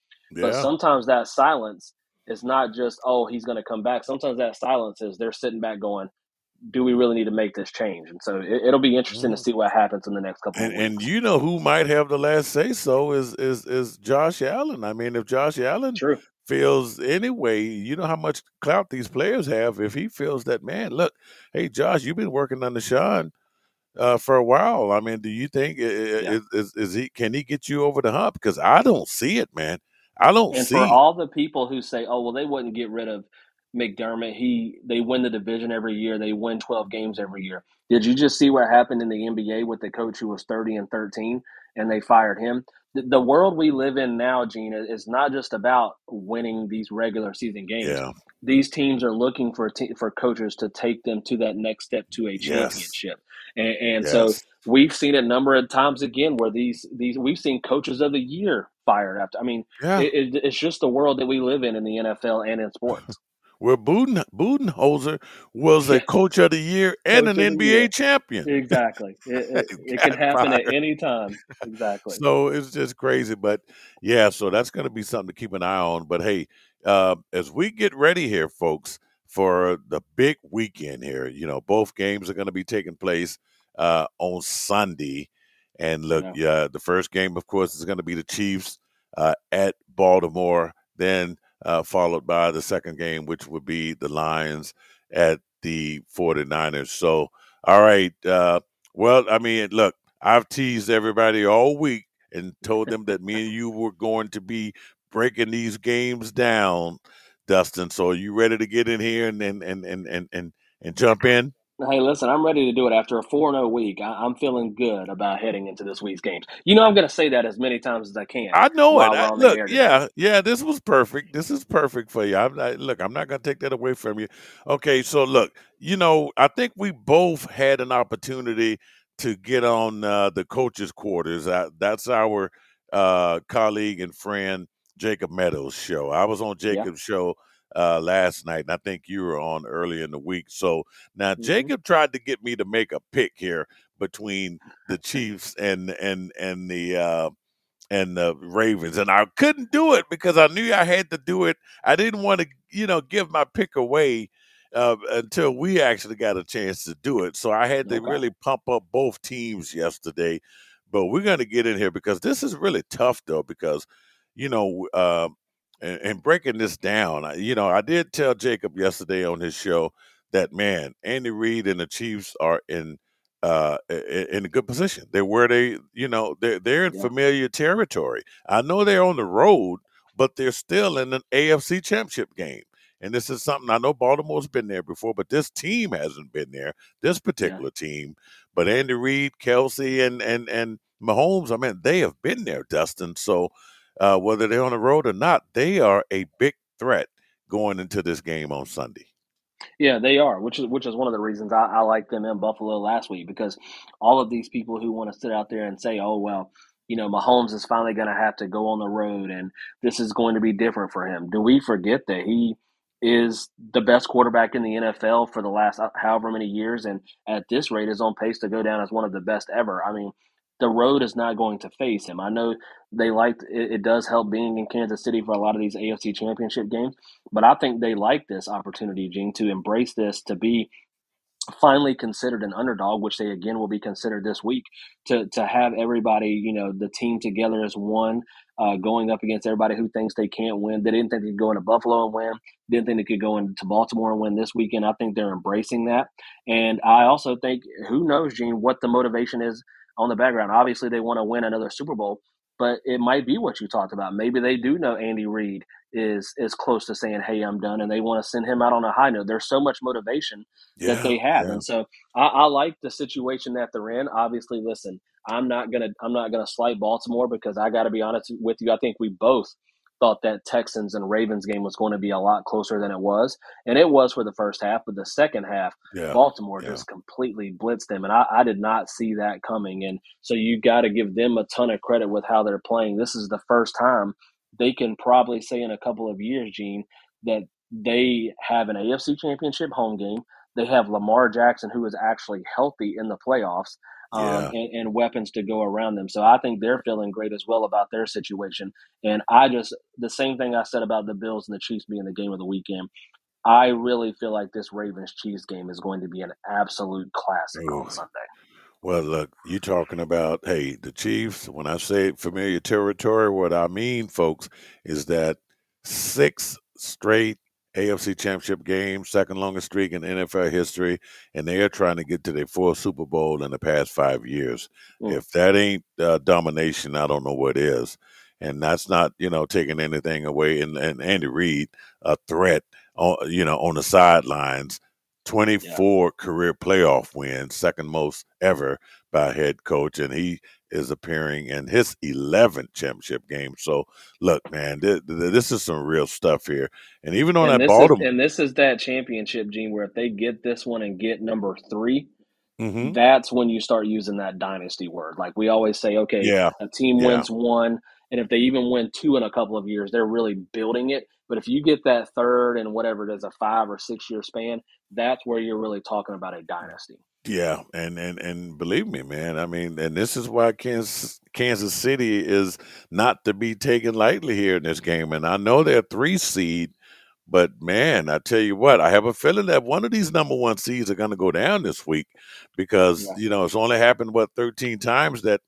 But sometimes that silence is not just oh he's going to come back. Sometimes that silence is they're sitting back going, do we really need to make this change? And so it, it'll be interesting to Mhm. see what happens in the next couple And and you know who might have the last say so is is is Josh Allen. I mean, if Josh Allen True. feels anyway, you know how much clout these players have. If he feels that, man, look, hey Josh, you've been working under Sean uh, for a while. I mean, do you think Yeah. is, is is he can he get you over the hump? Because I don't see it, man. I don't And see. for all the people who say, "Oh, well, they wouldn't get rid of McDermott. He they win the division every year. They win 12 games every year." Did you just see what happened in the NBA with the coach who was 30 and 13 and they fired him? the, the world we live in now, Gene, is not just about winning these regular season games. Yeah. These teams are looking for te- for coaches to take them to that next step to a Yes. championship, and, and so we've seen a number of times again where these these we've seen coaches of the year fired after. I mean, Yeah. it, it, it's just the world that we live in in the NFL and in sports. (laughs) Where Buden Budenholzer was a coach of the year and Coach an NBA year. champion. (laughs) Exactly, it, it, can happen at any time. Exactly. So it's just crazy. But yeah, so that's going to be something to keep an eye on. But hey, uh, as we get ready here, folks, for the big weekend here, you know, both games are going to be taking place uh, on Sunday. And look, Yeah. the first game, of course, is going to be the Chiefs uh, at Baltimore, then uh, followed by the second game, which would be the Lions at the 49ers. So, all right. Uh, well, I mean, look, I've teased everybody all week and told them that me and you were going to be breaking these games down, Dustin. So, are you ready to get in here and and and and and, and, and jump in? Hey, listen, I'm ready to do it after a 4 0 week. I, I'm feeling good about heading into this week's games. You know, I'm going to say that as many times as I can I know it. while we're I, on the look, air today. yeah, yeah. This was perfect. This is perfect for you. I'm I, look. I'm not going to take that away from you. Okay, so look, you know, I think we both had an opportunity to get on uh, the coaches' quarters. Uh, that's our uh, colleague and friend Jacob Meadows' show. I was on Yeah. Jacob's show uh, last night, and I think you were on early in the week. So now hmm Jacob tried to get me to make a pick here between the Chiefs and and and the. Uh, and the Ravens, and I couldn't do it because I knew I had to do it. I didn't want to, you know, give my pick away uh, until we actually got a chance to do it. So I had to Okay. really pump up both teams yesterday. But we're going to get in here because this is really tough, though, because you know, uh, and, and breaking this down, you know, I did tell Jacob yesterday on his show that man, Andy Reid and the Chiefs are in uh in a good position. They're where they, you know, they're they're in Yeah. familiar territory. I know they're on the road, but they're still in an AFC championship game. And this is something I know Baltimore's been there before, but this team hasn't been there. This Yeah. particular team. But Andy Reid, Kelce, and and and Mahomes, I mean, they have been there, Dustin. So uh, whether they're on the road or not, they are a big threat going into this game on Sunday. Yeah, they are, which is which is one of the reasons I, I liked them in Buffalo last week because all of these people who want to sit out there and say, "Oh well, you know, Mahomes is finally going to have to go on the road and this is going to be different for him." Do we forget that he is the best quarterback in the NFL for the last uh, however many years, and at this rate is on pace to go down as one of the best ever? I mean, the road is not going to face him. I know they liked it, it does help being in Kansas City for a lot of these AFC championship games, but I think they like this opportunity, Gene, to embrace this to be finally considered an underdog, which they again will be considered this week, to to have everybody, you know, the team together as one, uh, going up against everybody who thinks they can't win. They didn't think they could go into Buffalo and win. Didn't think they could go into Baltimore and win this weekend. I think they're embracing that, and I also think who knows, Gene, what the motivation is on the background. Obviously, they want to win another Super Bowl. But it might be what you talked about. Maybe they do know Andy Reid is is close to saying, "Hey, I'm done," and they want to send him out on a high note. There's so much motivation that they have. yeah, And so I, I like the situation that they're in. Obviously, listen, I'm not gonna I'm not gonna slight Baltimore because I got to be honest with you. I think we both thought that Texans and Ravens game was going to be a lot closer than it was, and it was for the first half. But the second half, yeah, Baltimore yeah. just completely blitzed them, and I, I did not see that coming. And so you got to give them a ton of credit with how they're playing. This is the first time they can probably say in a couple of years, Gene, that they have an AFC Championship home game. They have Lamar Jackson, who is actually healthy in the playoffs, um, Yeah. and, and weapons to go around them. So I think they're feeling great as well about their situation. And I just, the same thing I said about the Bills and the Chiefs being the game of the weekend, I really feel like this Ravens Chiefs game is going to be an absolute classic Ooh. on Sunday. Well, look, you talking about hey, the Chiefs. When I say familiar territory, what I mean, folks, is that six straight AFC Championship game, second longest streak in NFL history, and they are trying to get to their fourth Super Bowl in the past five years. Mm. If that ain't uh, domination, I don't know what is. And that's not, you know, taking anything away. And, and Andy Reid, a threat, on, you know, on the sidelines. 24 career playoff wins, second most ever by head coach. And he is appearing in his 11th championship game. So, look, man, th- th- this is some real stuff here. And even on and that this Baltimore, is and this is that championship, Gene, where if they get this one and get number 3 mm-hmm. that's when you start using that dynasty word. Like we always say, okay, yeah, a team yeah. wins one, and if they even win two in a couple of years, they're really building it. But if you get that third and whatever it is, a five or six year span, that's where you're really talking about a dynasty. Yeah, and and and believe me, man. I mean, and this is why Kansas Kansas City is not to be taken lightly here in this game. And I know they're three seed, but man, I tell you what, I have a feeling that one of these number one seeds are going to go down this week because Yeah. you know it's only happened what thirteen times that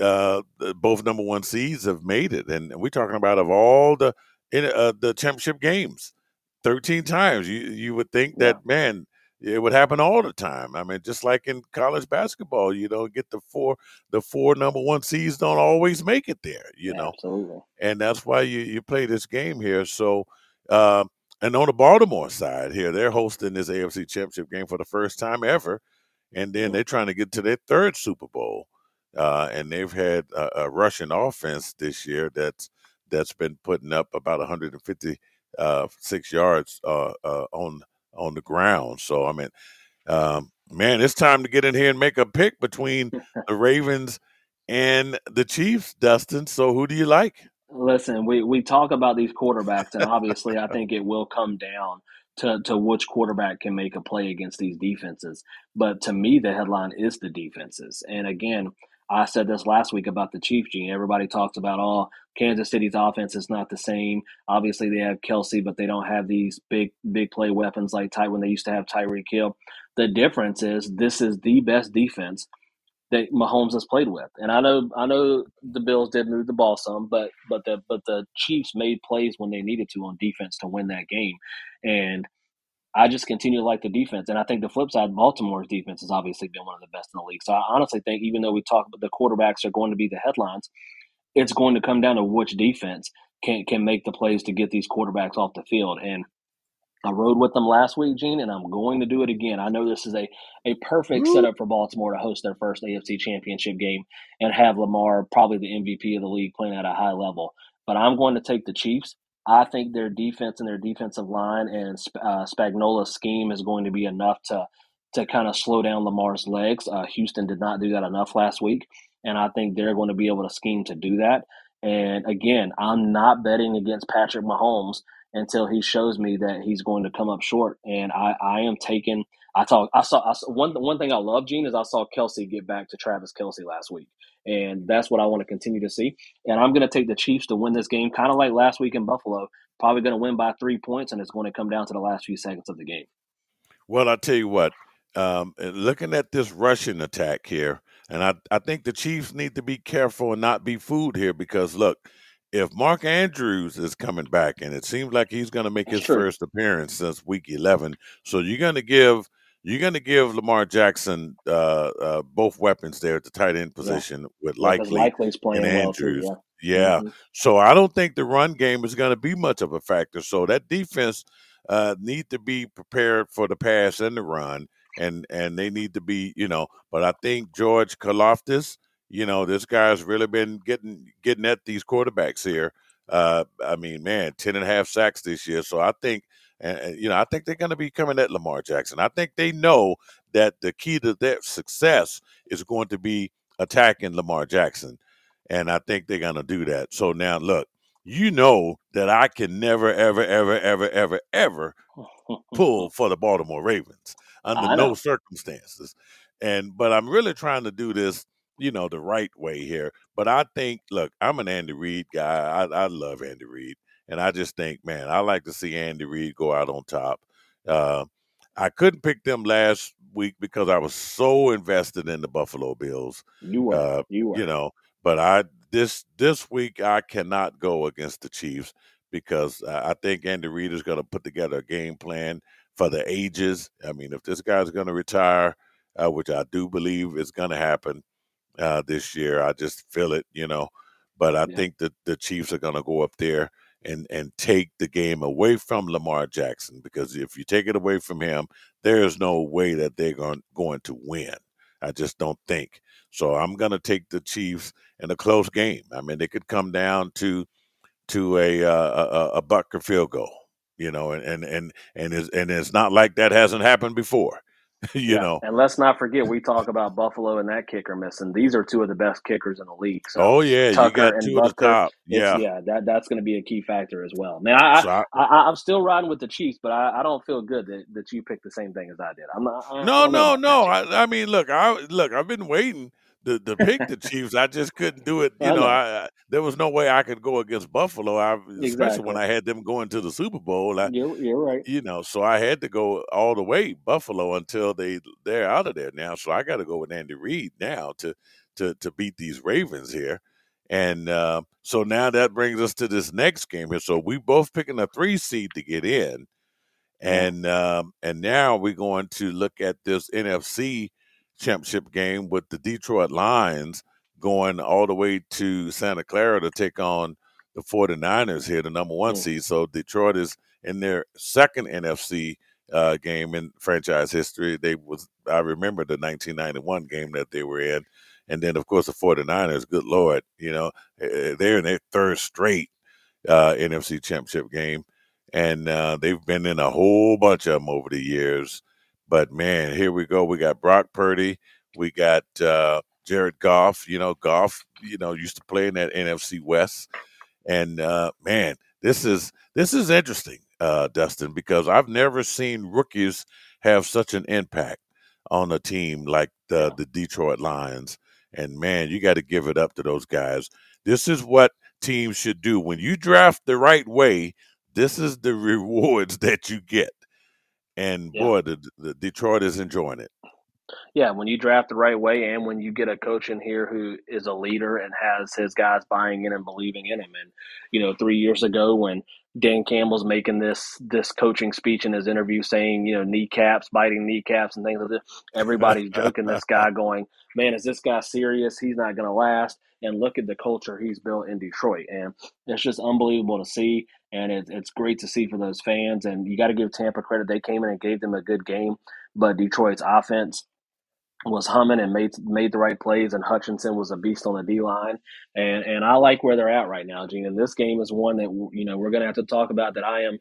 uh, both number one seeds have made it, and we're talking about of all the in uh, the championship games, thirteen times. You you would think Yeah. that man, it would happen all the time. I mean, just like in college basketball, you know, get the four the four number one seeds don't always make it there. You know, Absolutely. and that's why you you play this game here. So, uh, and on the Baltimore side here, they're hosting this AFC Championship game for the first time ever, and then Mm. they're trying to get to their third Super Bowl. Uh, and they've had a, a rushing offense this year that's that's been putting up about 156 uh, yards uh, uh, on on the ground. So I mean, um, man, it's time to get in here and make a pick between (laughs) the Ravens and the Chiefs, Dustin. So who do you like? Listen, we, we talk about these quarterbacks, and obviously, I (laughs) think it will come down to, to which quarterback can make a play against these defenses. But to me, the headline is the defenses. And again, I said this last week about the Chiefs, Gene. Everybody talks about, oh, Kansas City's offense is not the same. Obviously, they have Kelce, but they don't have these big, big play weapons like Ty when they used to have Tyreek Hill. The difference is this is the best defense that Mahomes has played with. And I know I know the Bills did move the ball some, but but the but the Chiefs made plays when they needed to on defense to win that game. And I just continue to like the defense. And I think the flip side, Baltimore's defense has obviously been one of the best in the league. So I honestly think even though we talk about the quarterbacks are going to be the headlines, it's going to come down to which defense can can make the plays to get these quarterbacks off the field. And I rode with them last week, Gene, and I'm going to do it again. I know this is a, a perfect Woo. setup for Baltimore to host their first AFC championship game and have Lamar, probably the MVP of the league, playing at a high level. But I'm going to take the Chiefs. I think their defense and their defensive line and uh, Spagnuolo's scheme is going to be enough to to kind of slow down Lamar's legs. Uh, Houston did not do that enough last week, and I think they're going to be able to scheme to do that. And again, I'm not betting against Patrick Mahomes until he shows me that he's going to come up short. And I, I am taking. I talk. I saw, I saw one. One thing I love, Gene, is I saw Kelce get back to Travis Kelce last week, and that's what I want to continue to see. And I'm going to take the Chiefs to win this game, kind of like last week in Buffalo. Probably going to win by three points, and it's going to come down to the last few seconds of the game. Well, I tell you what, um, looking at this Russian attack here, and I, I think the Chiefs need to be careful and not be fooled here because look, if Mark Andrews is coming back, and it seems like he's going to make That's his true. first appearance since Week 11, so you're going to give you're going to give Lamar Jackson uh, uh, both weapons there at the tight end position with yeah, because likely Likely's and playing well too. Andrews. Yeah. Yeah, hmm so I don't think the run game is going to be much of a factor. So that defense uh, need to be prepared for the pass and the run, and and they need to be, you know. But I think George Karlaftis, you know, this guy's really been getting getting at these quarterbacks here. Uh, I mean, man, 10 and a half sacks this year. So I think, uh, you know, I think they're going to be coming at Lamar Jackson. I think they know that the key to their success is going to be attacking Lamar Jackson. And I think they're going to do that. So now, look, you know that I can never, ever, ever, ever, ever, ever pull (laughs) for the Baltimore Ravens under no circumstances. And but I'm really trying to do this, you know, the right way here. But I think, look, I'm an Andy Reid guy. I, I love Andy Reid, and I just think, man, I like to see Andy Reid go out on top. Uh, I couldn't pick them last week because I was so invested in the Buffalo Bills. You were. Uh, You were. you know, but I this this week I cannot go against the Chiefs because uh, I think Andy Reid is going to put together a game plan for the ages. I mean, if this guy's going to retire, uh, which I do believe is going to happen uh, this year, I just feel it, you know. But I Yeah. think that the Chiefs are going to go up there and and take the game away from Lamar Jackson because if you take it away from him, there is no way that they're going going to win. I just don't think. So I'm going to take the Chiefs in a close game. I mean, they could come down to to a uh, a, a Butker field goal, you know, and and and and it's, and it's not like that hasn't happened before. (laughs) you yeah. know. And let's not forget, we talk about Buffalo and that kicker missing. These are two of the best kickers in the league. So oh yeah, Tucker you got two and top. Yeah, yeah, that that's going to be a key factor as well. Man, I, So I, I- I'm still riding with the Chiefs, but I, I don't feel good that, that you picked the same thing as I did. I'm not. I, I no, no, no. I, I mean, look, I look. I've been waiting to, to pick the Chiefs. I just couldn't do it. (laughs) You I know, know. I, I, there was no way I could go against Buffalo. I, especially Exactly. when I had them going to the Super Bowl. I, You're you're right. you know, so I had to go all the way Buffalo until they they're out of there now. So I got to go with Andy Reid now to to to beat these Ravens here. And uh, so now that brings us to this next game here. So we both picking a three seed to get in, and um, and now we're going to look at this NFC championship game with the Detroit Lions going all the way to Santa Clara to take on the 49ers here, the number one Mm. seed. So Detroit is in their second NFC uh, game in franchise history. They was I remember the 1991 game that they were in, and then of course the 49ers. Good lord, you know eh, they're in their third straight uh, NFC Championship game, and uh, they've been in a whole bunch of them over the years. But man, here we go. We got Brock Purdy. We got uh, Jared Goff. You know, Goff. You know, used to play in that NFC West, and uh, man, this is this is interesting, uh, Dustin, because I've never seen rookies have such an impact on a team like the the Detroit Lions. And man, you got to give it up to those guys. This is what teams should do when you draft the right way. This is the (laughs) rewards that you get. And Yeah. boy, the, the Detroit is enjoying it. Yeah, when you draft the right way and when you get a coach in here who is a leader and has his guys buying in and believing in him. And, you know, three years ago when Dan Campbell's making this this coaching speech in his interview saying, you know, kneecaps, biting kneecaps and things like this, everybody's joking this guy (laughs) going, Man, is this guy serious? He's not gonna last. And look at the culture he's built in Detroit. And it's just unbelievable to see. And it, it's great to see for those fans. And you got to give Tampa credit. They came in and gave them a good game. But Detroit's offense was humming and made made the right plays, and Hutchinson was a beast on the D line, and and I like where they're at right now, Gene. And this game is one that you know we're going to have to talk about that I am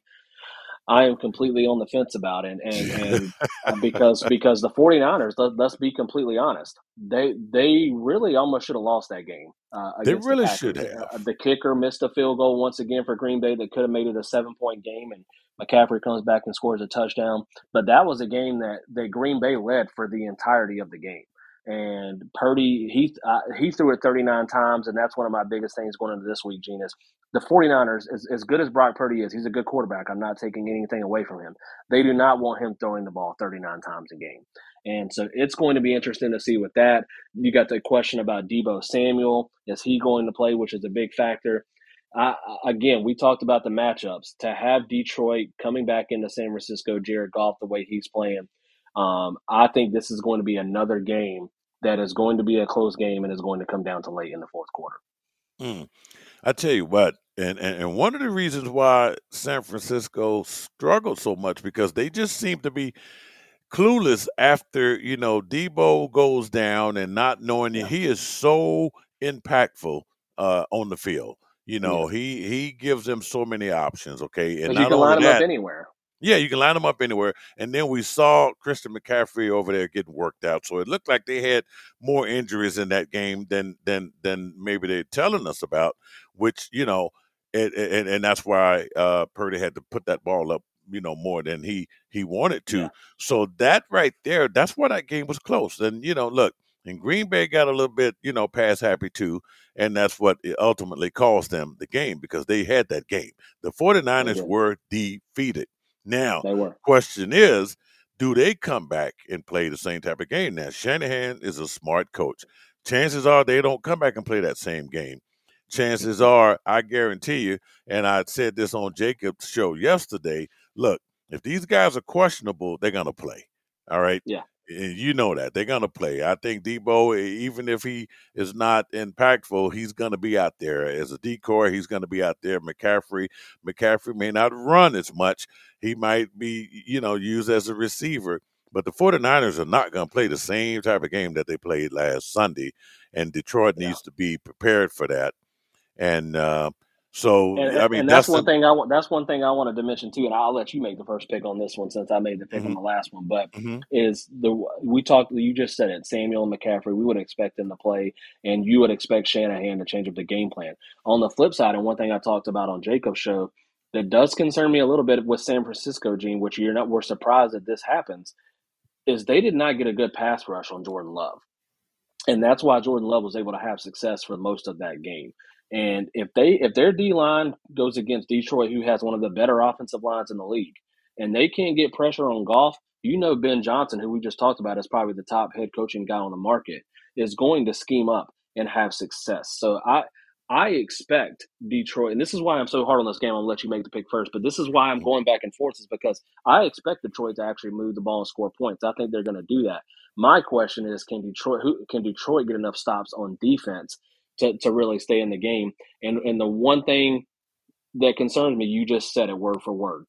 I am completely on the fence about, and and (laughs) and because because the 49ers, let, let's be completely honest, they they really almost should have lost that game. Uh, They the really Packers. should Uh, have. the kicker missed a field goal once again for Green Bay that could have made it a seven point game, and McCaffrey comes back and scores a touchdown. But that was a game that that Green Bay led for the entirety of the game. And Purdy, he uh, he threw it 39 times, and that's one of my biggest things going into this week, Gene, is the 49ers, as, as good as Brock Purdy is, he's a good quarterback. I'm not taking anything away from him. They do not want him throwing the ball 39 times a game. And so it's going to be interesting to see with that. You got the question about Deebo Samuel. Is he going to play, which is a big factor? I, again, we talked about the matchups. To have Detroit coming back into San Francisco, Jared Goff, the way he's playing, um, I think this is going to be another game that is going to be a close game and is going to come down to late in the fourth quarter. Mm. I tell you what, and, and and one of the reasons why San Francisco struggled so much because they just seem to be clueless after you know Deebo goes down and not knowing Yeah. he is so impactful uh, on the field. You know, Yeah. he he gives them so many options. Okay, and you can line them up anywhere. Yeah, you can line them up anywhere. And then we saw Christian McCaffrey over there getting worked out. So it looked like they had more injuries in that game than than than maybe they're telling us about. Which you know, and and, and that's why uh, Purdy had to put that ball up, you know, more than he he wanted to. Yeah. So that right there, that's why that game was close. And you know, look, and Green Bay got a little bit, you know, pass happy too, and that's what ultimately cost them the game because they had that game. The 49ers did. were defeated. Now, They were. question is, do they come back and play the same type of game? Now, Shanahan is a smart coach. Chances are they don't come back and play that same game. Chances are, I guarantee you, and I said this on Jacob's show yesterday. Look, if these guys are questionable, they're gonna play. All right. Yeah. And you know that they're gonna play. I think Deebo, even if he is not impactful, he's gonna be out there as a decoy. He's gonna be out there. McCaffrey, McCaffrey may not run as much. He might be, you know, used as a receiver. But the 49ers are not going to play the same type of game that they played last Sunday, and Detroit Yeah. needs to be prepared for that. And uh, so, And, I mean, and that's, that's, one the, thing I want. That's one thing I wanted to mention too. And I'll let you make the first pick on this one since I made the pick on Mhm. the last one. But Mhm. is the we talked? You just said it. Samuel and McCaffrey. We would expect them to play, and you would expect Shanahan to change up the game plan. On the flip side, and one thing I talked about on Jacob's show that does concern me a little bit with San Francisco, Gene, which you're not. We're surprised that this happens. Is they did not get a good pass rush on Jordan Love. And that's why Jordan Love was able to have success for most of that game. And if they if their D line goes against Detroit, who has one of the better offensive lines in the league, and they can't get pressure on Goff, you know Ben Johnson, who we just talked about, is probably the top head coaching guy on the market, is going to scheme up and have success. So I I expect Detroit, and this is why I'm so hard on this game. I'll let you make the pick first, but this is why I'm mm-hmm. going back and forth, is because I expect Detroit to actually move the ball and score points. I think they're going to do that. My question is, can Detroit who can Detroit get enough stops on defense to, to really stay in the game? And and the one thing that concerns me, you just said it word for word.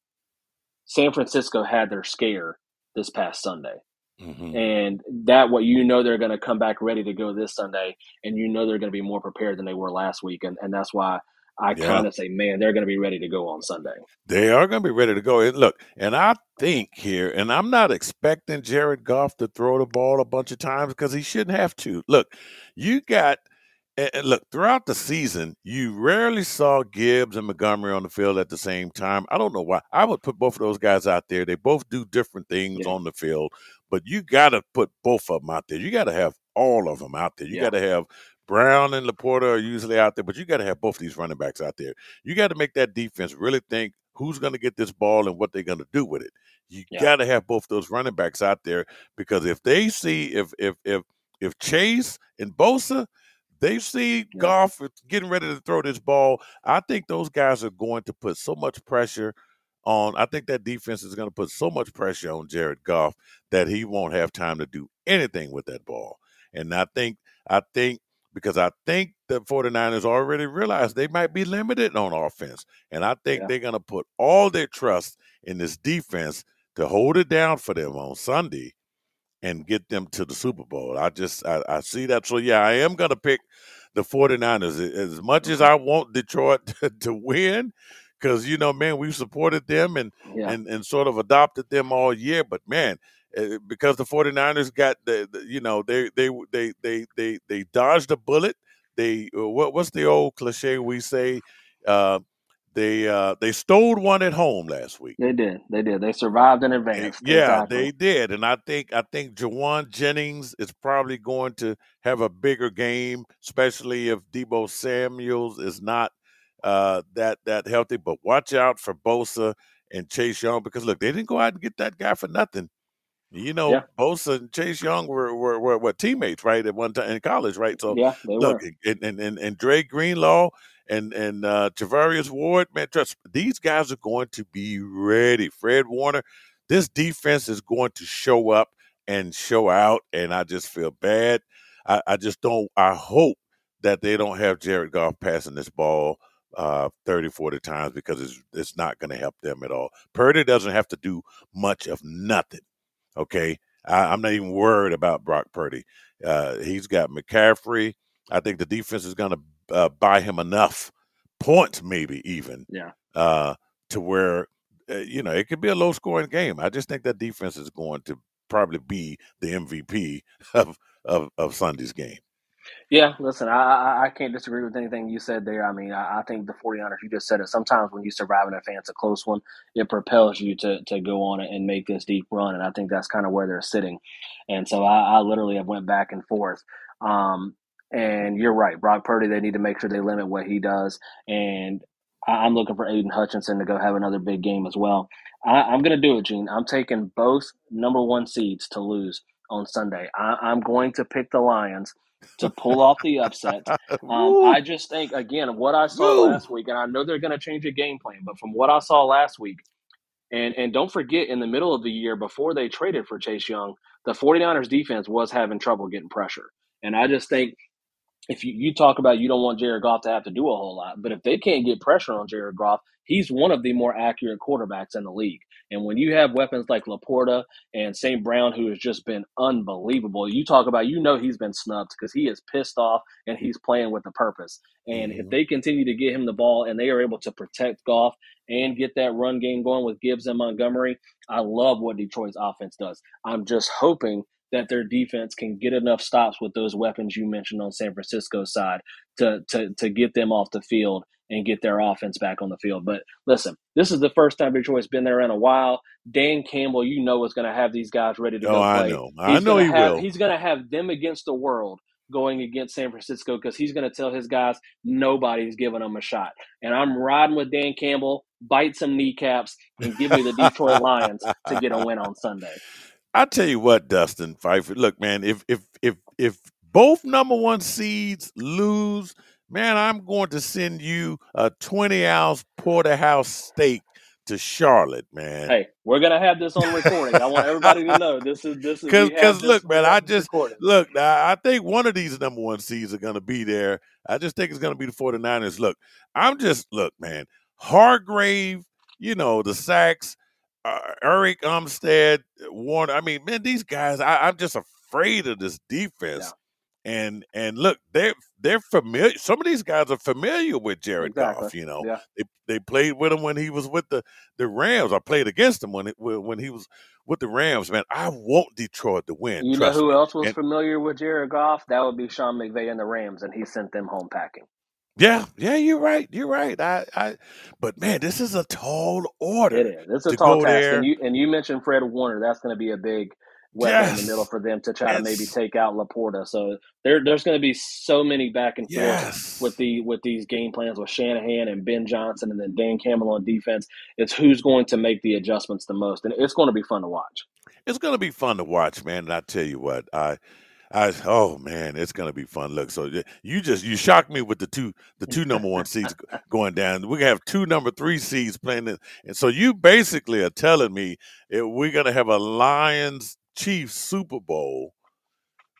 San Francisco had their scare this past Sunday. Mhm. And that what you know they're going to come back ready to go this Sunday, and you know they're going to be more prepared than they were last week, and, and that's why I Yeah. kind of say, man, they're going to be ready to go on Sunday. They are going to be ready to go. And look, and I think here, and I'm not expecting Jared Goff to throw the ball a bunch of times because he shouldn't have to. Look, you got, and and look, throughout the season, you rarely saw Gibbs and Montgomery on the field at the same time. I don't know why. I would put both of those guys out there. They both do different things Yeah. on the field, but you got to put both of them out there. You got to have all of them out there. You Yeah. got to have Brown and Laporta are usually out there, but you got to have both of these running backs out there. You got to make that defense really think who's going to get this ball and what they're going to do with it. You Yeah. got to have both those running backs out there because if they see if if if if Chase and Bosa they see Goff getting ready to throw this ball, I think those guys are going to put so much pressure on. I think that defense is going to put so much pressure on Jared Goff that he won't have time to do anything with that ball. And I think I think because I think the 49ers already realize they might be limited on offense. And I think Yeah. they're going to put all their trust in this defense to hold it down for them on Sunday and get them to the Super Bowl. I just I, I see that. So yeah, I am going to pick the 49ers as much as I want Detroit (laughs) to, to win cuz you know man, we've supported them and Yeah. and and sort of adopted them all year, but man, uh, because the 49ers got the, the you know they they they they they they dodged a bullet they uh, what what's the old cliche we say uh they uh they stole one at home last week They did. They did. They survived in Eh, advanced. yeah they did and i think i think Jauan jennings is probably going to have a bigger game especially if deebo samuels is not uh that that healthy but watch out for bosa and chase young because look they didn't go out and get that guy for nothing you know, Yeah. Bosa and Chase Young were, were were were teammates, right, at one time in college, right? So yeah, look, were. and and and, and Dre Greenlaw and and uh, Charvarius Ward, man, trust these guys are going to be ready. Fred Warner, this defense is going to show up and show out, and I just feel bad. I, I just don't. I hope that they don't have Jared Goff passing this ball uh 30 40 times because it's it's not going to help them at all purdy doesn't have to do much of nothing Okay, I, I'm not even worried about Brock Purdy. Uh, he's got McCaffrey. I think the defense is going to uh, buy him enough points, maybe even, Yeah. uh, to where uh, you know it could be a low scoring game. I just think that defense is going to probably be the MVP (laughs) of of, of Sunday's game. Yeah, listen, I, I I can't disagree with anything you said there. I mean, I, I think the 49ers, you just said it. Sometimes when you survive in an advance, a close one, it propels you to, to go on it and make this deep run. And I think that's kind of where they're sitting. And so I, I literally have went back and forth. Um, and you're right, Brock Purdy, they need to make sure they limit what he does. And I'm looking for Aidan Hutchinson to go have another big game as well. I, I'm going to do it, Gene. I'm taking both number one seeds to lose on Sunday. I, I'm going to pick the Lions to pull off the upset. (laughs) Um, I just think again what I saw Woo. last week, and I know they're going to change a game plan, but from what I saw last week, and and don't forget in the middle of the year before they traded for Chase Young, the 49ers defense was having trouble getting pressure. And I just think if you, you talk about you don't want Jared Goff to have to do a whole lot, but if they can't get pressure on Jared Goff, he's one of the more accurate quarterbacks in the league. And when you have weapons like LaPorta and St. Brown, who has just been unbelievable, you talk about, you know, he's been snubbed because he is pissed off and he's playing with a purpose. And mm-hmm. if they continue to get him the ball and they are able to protect Goff and get that run game going with Gibbs and Montgomery, I love what Detroit's offense does. I'm just hoping that their defense can get enough stops with those weapons you mentioned on San Francisco's side to to to get them off the field and get their offense back on the field. But listen, this is the first time Detroit's been there in a while. Dan Campbell, you know, is going to have these guys ready to oh, go play. I know. I know he have, will. He's going to have them against the world going against San Francisco because he's going to tell his guys nobody's giving them a shot. And I'm riding with Dan Campbell, bite some kneecaps, and give me the Detroit (laughs) Lions to get a win on Sunday. I tell you what, Dustin Phifer. Look, man, if if if if both number one seeds lose, man, I'm going to send you a 20 ounce porterhouse steak to Charlotte, man. Hey, we're gonna have this on recording. I want everybody to know this is this is because look, man, I just recorded. look. I think one of these number one seeds are gonna be there. I just think it's gonna be the 49ers. Look, I'm just look, man. Hargrave, you know the sacks uh, Arik Armstead, Warner. I mean, man, these guys. I, am just afraid of this defense. Yeah. And and look, they're they're familiar. Some of these guys are familiar with Jared exactly. Goff. You know, yeah. they they played with him when he was with the the Rams. I played against him when it, when he was with the Rams. Man, I want Detroit to win. You know who me. else was and, familiar with Jared Goff? That would be Sean McVay and the Rams, and he sent them home packing. Yeah, yeah, you're right. You're right. I, I, but man, this is a tall order. It is. It's a tall task, there. and you and you mentioned Fred Warner. That's going to be a big weapon yes. in the middle for them to try yes. to maybe take out LaPorta. So there, there's going to be so many back and forth yes. with the with these game plans with Shanahan and Ben Johnson, and then Dan Campbell on defense. It's who's going to make the adjustments the most, and it's going to be fun to watch. It's going to be fun to watch, man. And I tell you what, I I oh man, it's gonna be fun. Look, so you just you shocked me with the two the two number one seeds going down. We're gonna have two number three seeds playing it, and so you basically are telling me we're gonna have a Lions Chiefs Super Bowl.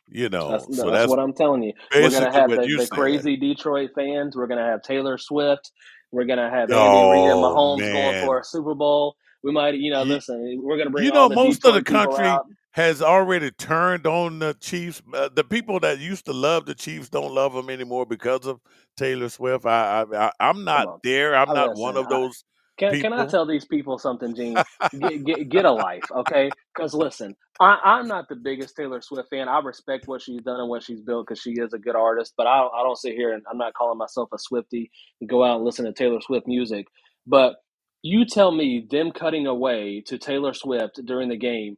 You know, that's, so that's, that's what I'm telling you. We're gonna have the, the crazy Detroit fans. We're gonna have Taylor Swift. We're gonna have Andy oh, Reid and oh, Mahomes man. going for a Super Bowl. We might, you know, listen. We're gonna bring. You know, most Detroit of the country has already turned on the Chiefs. Uh, the people that used to love the Chiefs don't love them anymore because of Taylor Swift. I, I, am not there. I'm not one of those. I, can, can I tell these people something, Gene? (laughs) get, get, get a life, okay? Because listen, I, am not the biggest Taylor Swift fan. I respect what she's done and what she's built because she is a good artist. But I, I don't sit here and I'm not calling myself a Swiftie and go out and listen to Taylor Swift music. But you tell me them cutting away to Taylor Swift during the game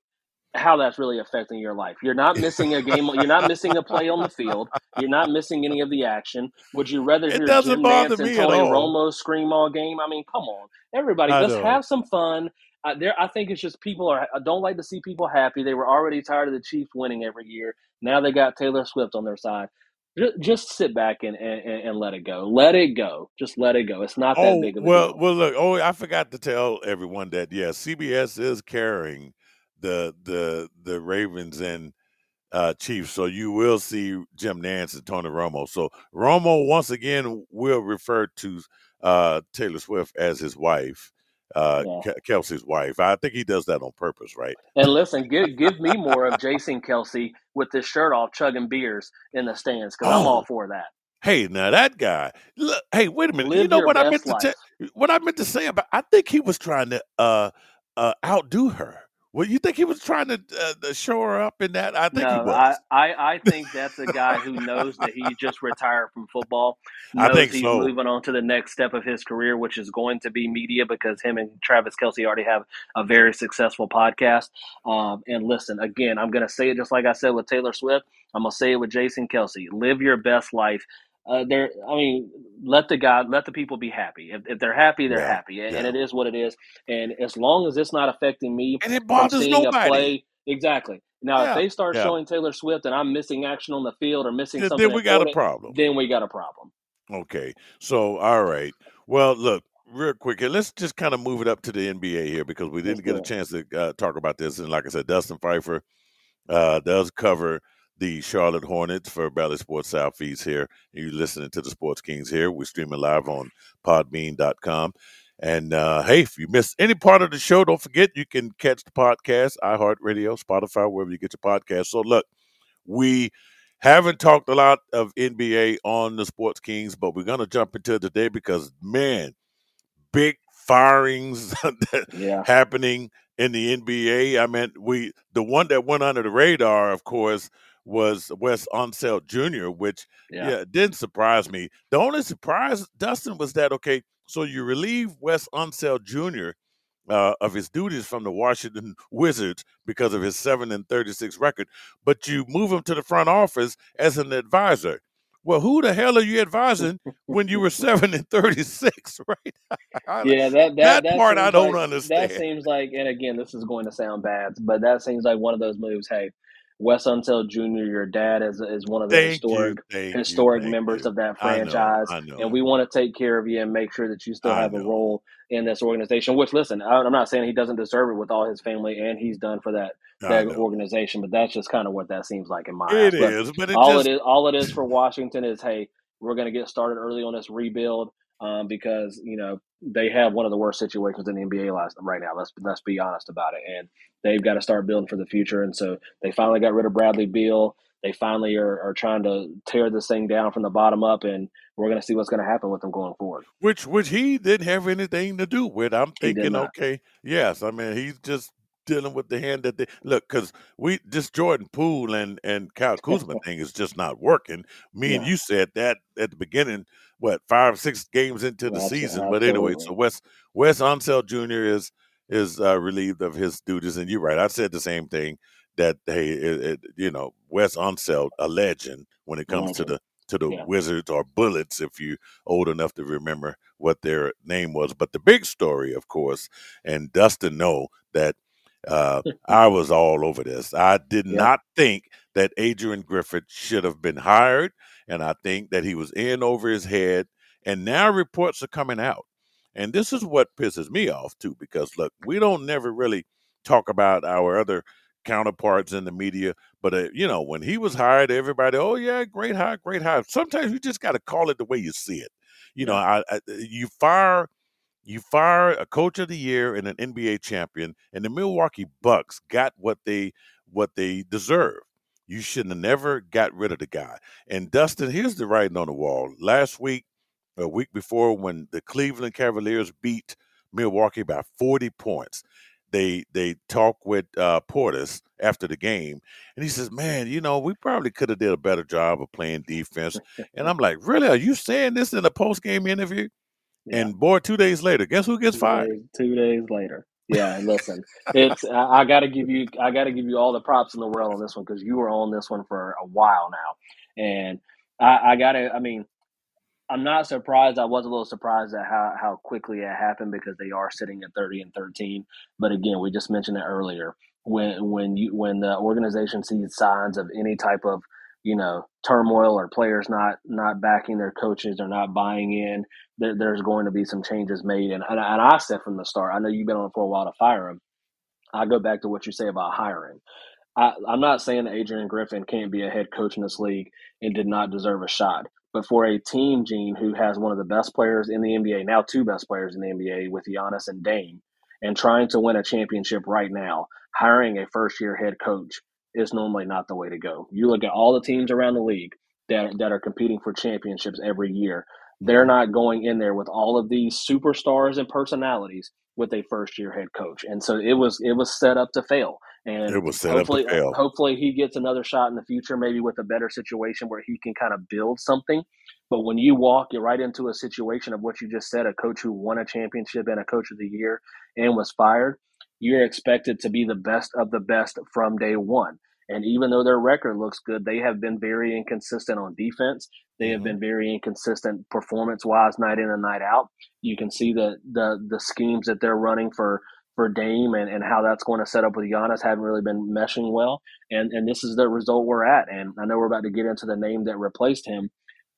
how that's really affecting your life. You're not missing a game. You're not missing a play on the field. You're not missing any of the action. Would you rather hear Jim Nantz and Tony Romo scream all game? I mean, come on, everybody, I let's know. have some fun. Uh, there, I think it's just people are I don't like to see people happy. They were already tired of the Chiefs winning every year. Now they got Taylor Swift on their side. Just, just sit back and, and, and let it go. Let it go. Just let it go. It's not that oh, big of a well, deal. Well, look. Oh, I forgot to tell everyone that. Yeah, CBS is carrying the the the Ravens and uh, Chiefs. So you will see Jim Nantz and Tony Romo. So Romo once again will refer to uh, Taylor Swift as his wife. Uh, yeah. Kelce's wife. I think he does that on purpose, right? And listen, give give me more of Jason Kelce with his shirt off, chugging beers in the stands because oh. I'm all for that. Hey, now that guy. Look, hey, wait a minute. Live you know what I meant life. to te- what I meant to say about? I think he was trying to uh, uh, outdo her. Well, you think he was trying to uh, show her up in that? I think no, he was. I, I, I think that's a guy who knows that he just retired from football. Knows (laughs) I think he's so. moving on to the next step of his career, which is going to be media because him and Travis Kelce already have a very successful podcast. Um, and listen, again, I'm going to say it just like I said with Taylor Swift. I'm going to say it with Jason Kelce. Live your best life uh, they're I mean, let the God, let the people be happy. If, if they're happy, they're yeah, happy, and, yeah. and, it is what it is. And as long as it's not affecting me, and it bothers nobody. Play, exactly. Now, yeah, if they start showing Taylor Swift and I'm missing action on the field or missing then, something, then we got a problem. Then we got a problem. Okay, so all right. Well, look, real quick, and let's just kind of move it up to the NBA here because we didn't get a chance to uh, talk about this. And like I said, Dustin Phifer uh, does cover the Charlotte Hornets for Bally Sports Southeast here. You're listening to the Sports Kings here. We're streaming live on podbean.com. And uh, hey, if you missed any part of the show, don't forget you can catch the podcast, iHeartRadio, Spotify, wherever you get your podcast. So look, we haven't talked a lot of NBA on the Sports Kings, but we're gonna jump into it today because man, big firings (laughs) Yeah. happening in the NBA. I mean, we the one that went under the radar, of course, was Wes Unseld Jr., which Yeah. yeah, didn't surprise me. The only surprise, Dustin, was that okay. So you relieve Wes Unseld Jr. Uh, of his duties from the Washington (laughs) Wizards because of his seven and thirty-six record, but you move him to the front office as an advisor. Well, who the hell are you advising when you were (laughs) seven and thirty-six, (laughs) right? Yeah, that that, that that part I don't like, understand. That seems like, and again, this is going to sound bad, but that seems like one of those moves. Hey, Wes Unseld Jr., your dad is is one of the Thank you, historic you, historic thank members you. of that I know, franchise, I know, and we want to take care of you and make sure that you still I have a role in this organization. Which, listen, I, I'm not saying he doesn't deserve it with all his family and he's done for that that organization, but that's just kind of what that seems like in my It eyes. But is, but it all just it is all it is for (laughs) Washington is hey, we're going to get started early on this rebuild um, because you know they have one of the worst situations in the NBA last right now. Let's let's be honest about it, and they've got to start building for the future. And so they finally got rid of Bradley Beal. They finally are, are trying to tear this thing down from the bottom up, and we're going to see what's going to happen with them going forward. which which he didn't have anything to do with. I'm thinking, okay, yes, I mean he's just dealing with the hand that they look because we this Jordan Poole and and Kyle (laughs) Kuzma thing is just not working. Me and you said that at the beginning, what five six games into the season. But anyway, so. Wes Wes Unseld Jr. is is uh, relieved of his duties, and you're right. I said the same thing that hey, it, it, you know, Wes Unseld, a legend when it comes to the to the Yeah. Wizards or Bullets, if you old enough to remember what their name was. But the big story, of course, and Dustin know that uh, I was all over this. I did Yeah. not think that Adrian Griffin should have been hired, and I think that he was in over his head. And now reports are coming out, and this is what pisses me off too, because look, we don't never really talk about our other counterparts in the media. But uh, you know, when he was hired, everybody, oh yeah, great hire, great hire. Sometimes you just got to call it the way you see it. You know, I, I, you fire you fire a coach of the year and an NBA champion, and the Milwaukee Bucks got what they what they deserve. You shouldn't have never got rid of the guy. And Dustin, here's the writing on the wall. Last week, a week before, when the Cleveland Cavaliers beat Milwaukee by 40 points, they they talk with uh, Portis after the game, and he says, "Man, you know, we probably could have did a better job of playing defense." And I'm like, "Really? Are you saying this in a post game interview?" Yeah. And boy, two days later, guess who gets two fired? days, two days later. Yeah, listen, (laughs) it's I, I got to give you I got to give you all the props in the world on this one because you were on this one for a while now, and I, I got to. I mean, I'm not surprised. I was a little surprised at how how quickly it happened because they are sitting at 30 and 13. But again, we just mentioned it earlier. When when you when the organization sees signs of any type of you know turmoil or players not not backing their coaches or not buying in, there, there's going to be some changes made. And, and and I said from the start, I know you've been on for a while to fire him. I go back to what you say about hiring. I, I'm not saying that Adrian Griffin can't be a head coach in this league and did not deserve a shot. But for a team, Gene, who has one of the best players in the NBA, now two best players in the NBA with Giannis and Dame, and trying to win a championship right now, hiring a first year head coach is normally not the way to go. You look at all the teams around the league that, that are competing for championships every year, they're mhm. not going in there with all of these superstars and personalities with a first year head coach. And so it was it was set up to fail. And It was set up to fail. hopefully he gets another shot in the future, maybe with a better situation where he can kind of build something. But when you walk you right into a situation of what you just said, a coach who won a championship and a coach of the year and was fired, you're expected to be the best of the best from day one. And even though their record looks good, they have been very inconsistent on defense. They have Mhm. been very inconsistent performance wise, night in and night out. You can see the the the schemes that they're running for for Dame and, and how that's going to set up with Giannis haven't really been meshing well. And and this is the result we're at. And I know we're about to get into the name that replaced him,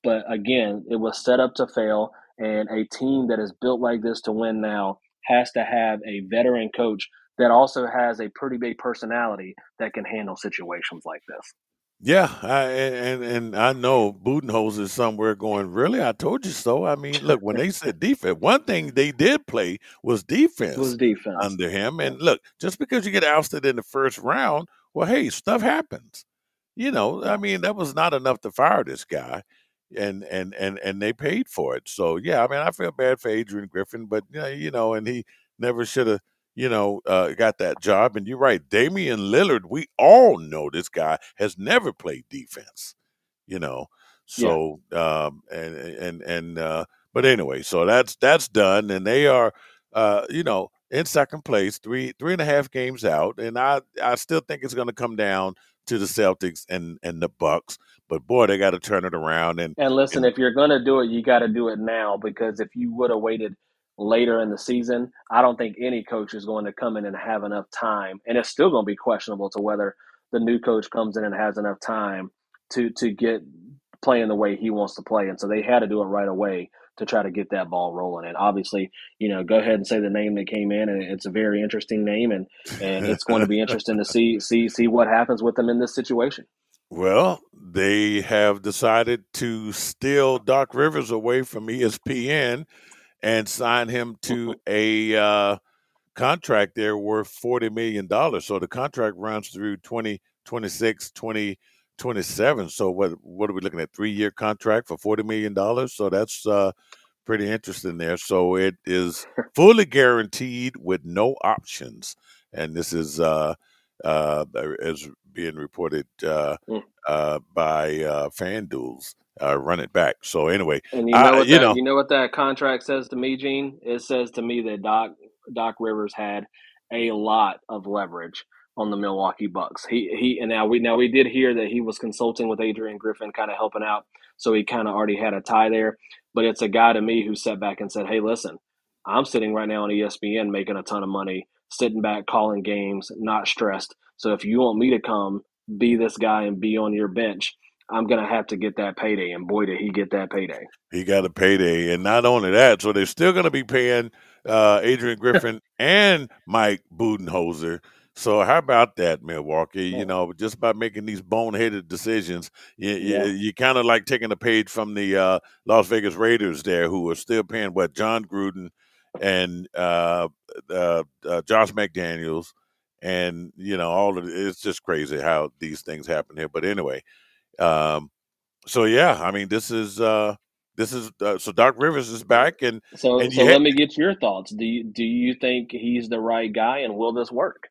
but again, it was set up to fail. And a team that is built like this to win now has to have a veteran coach that also has a pretty big personality that can handle situations like this. Yeah, I, and and I know Budenholzer is somewhere going. Really, I told you so. I mean, look, when they said defense, one thing they did play was defense was defense. under him. Yeah. And look, just because you get ousted in the first round, well, hey, stuff happens. You know, I mean, that was not enough to fire this guy, and and and and they paid for it. So yeah, I mean, I feel bad for Adrian Griffin, but you know, you know and he never should have you know, uh, got that job. And you're right, Damian Lillard. We all know this guy has never played defense. You know, so yeah. um, and and and uh, but anyway, so that's that's done, and they are, uh, you know, in second place, three three and a half games out, and I I still think it's going to come down to the Celtics and and the Bucks. But boy, they got to turn it around. And and listen, and, if you're going to do it, you got to do it now because if you would have waited later in the season, I don't think any coach is going to come in and have enough time, and it's still going to be questionable to whether the new coach comes in and has enough time to to get playing the way he wants to play. And so they had to do it right away to try to get that ball rolling. And obviously, you know, go ahead and say the name that came in, and it's a very interesting name, and and it's going to be interesting to see (laughs) see see what happens with them in this situation. Well, they have decided to steal Doc Rivers away from ESPN and sign him to a uh, contract there worth $40 million. So the contract runs through 2026, 2027. So what what are we looking at? Three year contract for $40 million. So that's uh, pretty interesting there. So it is (laughs) fully guaranteed with no options. And this is uh, uh, as being reported uh, mm. uh, by uh, FanDuel's uh, run it back. So anyway, and you know what you that, know you know what that contract says to me, Gene. It says to me that Doc Doc Rivers had a lot of leverage on the Milwaukee Bucks. He he and now we now we did hear that he was consulting with Adrian Griffin, kind of helping out. So he kind of already had a tie there. But it's a guy to me who sat back and said, "Hey, listen, I'm sitting right now on ESPN making a ton of money, sitting back calling games, not stressed. So if you want me to come be this guy and be on your bench." I'm gonna have to get that payday, and boy, did he get that payday! He got a payday, and not only that, so they're still gonna be paying uh, Adrian (laughs) Griffin and Mike Budenholzer. So how about that, Milwaukee? You know, just by making these boneheaded decisions, you, yeah. you, you kind of like taking a page from the uh, Las Vegas Raiders there, who are still paying what Jon Gruden and uh, uh, uh Josh McDaniels, and you know, all of it, it's just crazy how these things happen here. But anyway, um, so yeah, I mean, this is uh, this is uh, so Doc Rivers is back, and so and so let me get your thoughts. Do you, do you think he's the right guy, and will this work?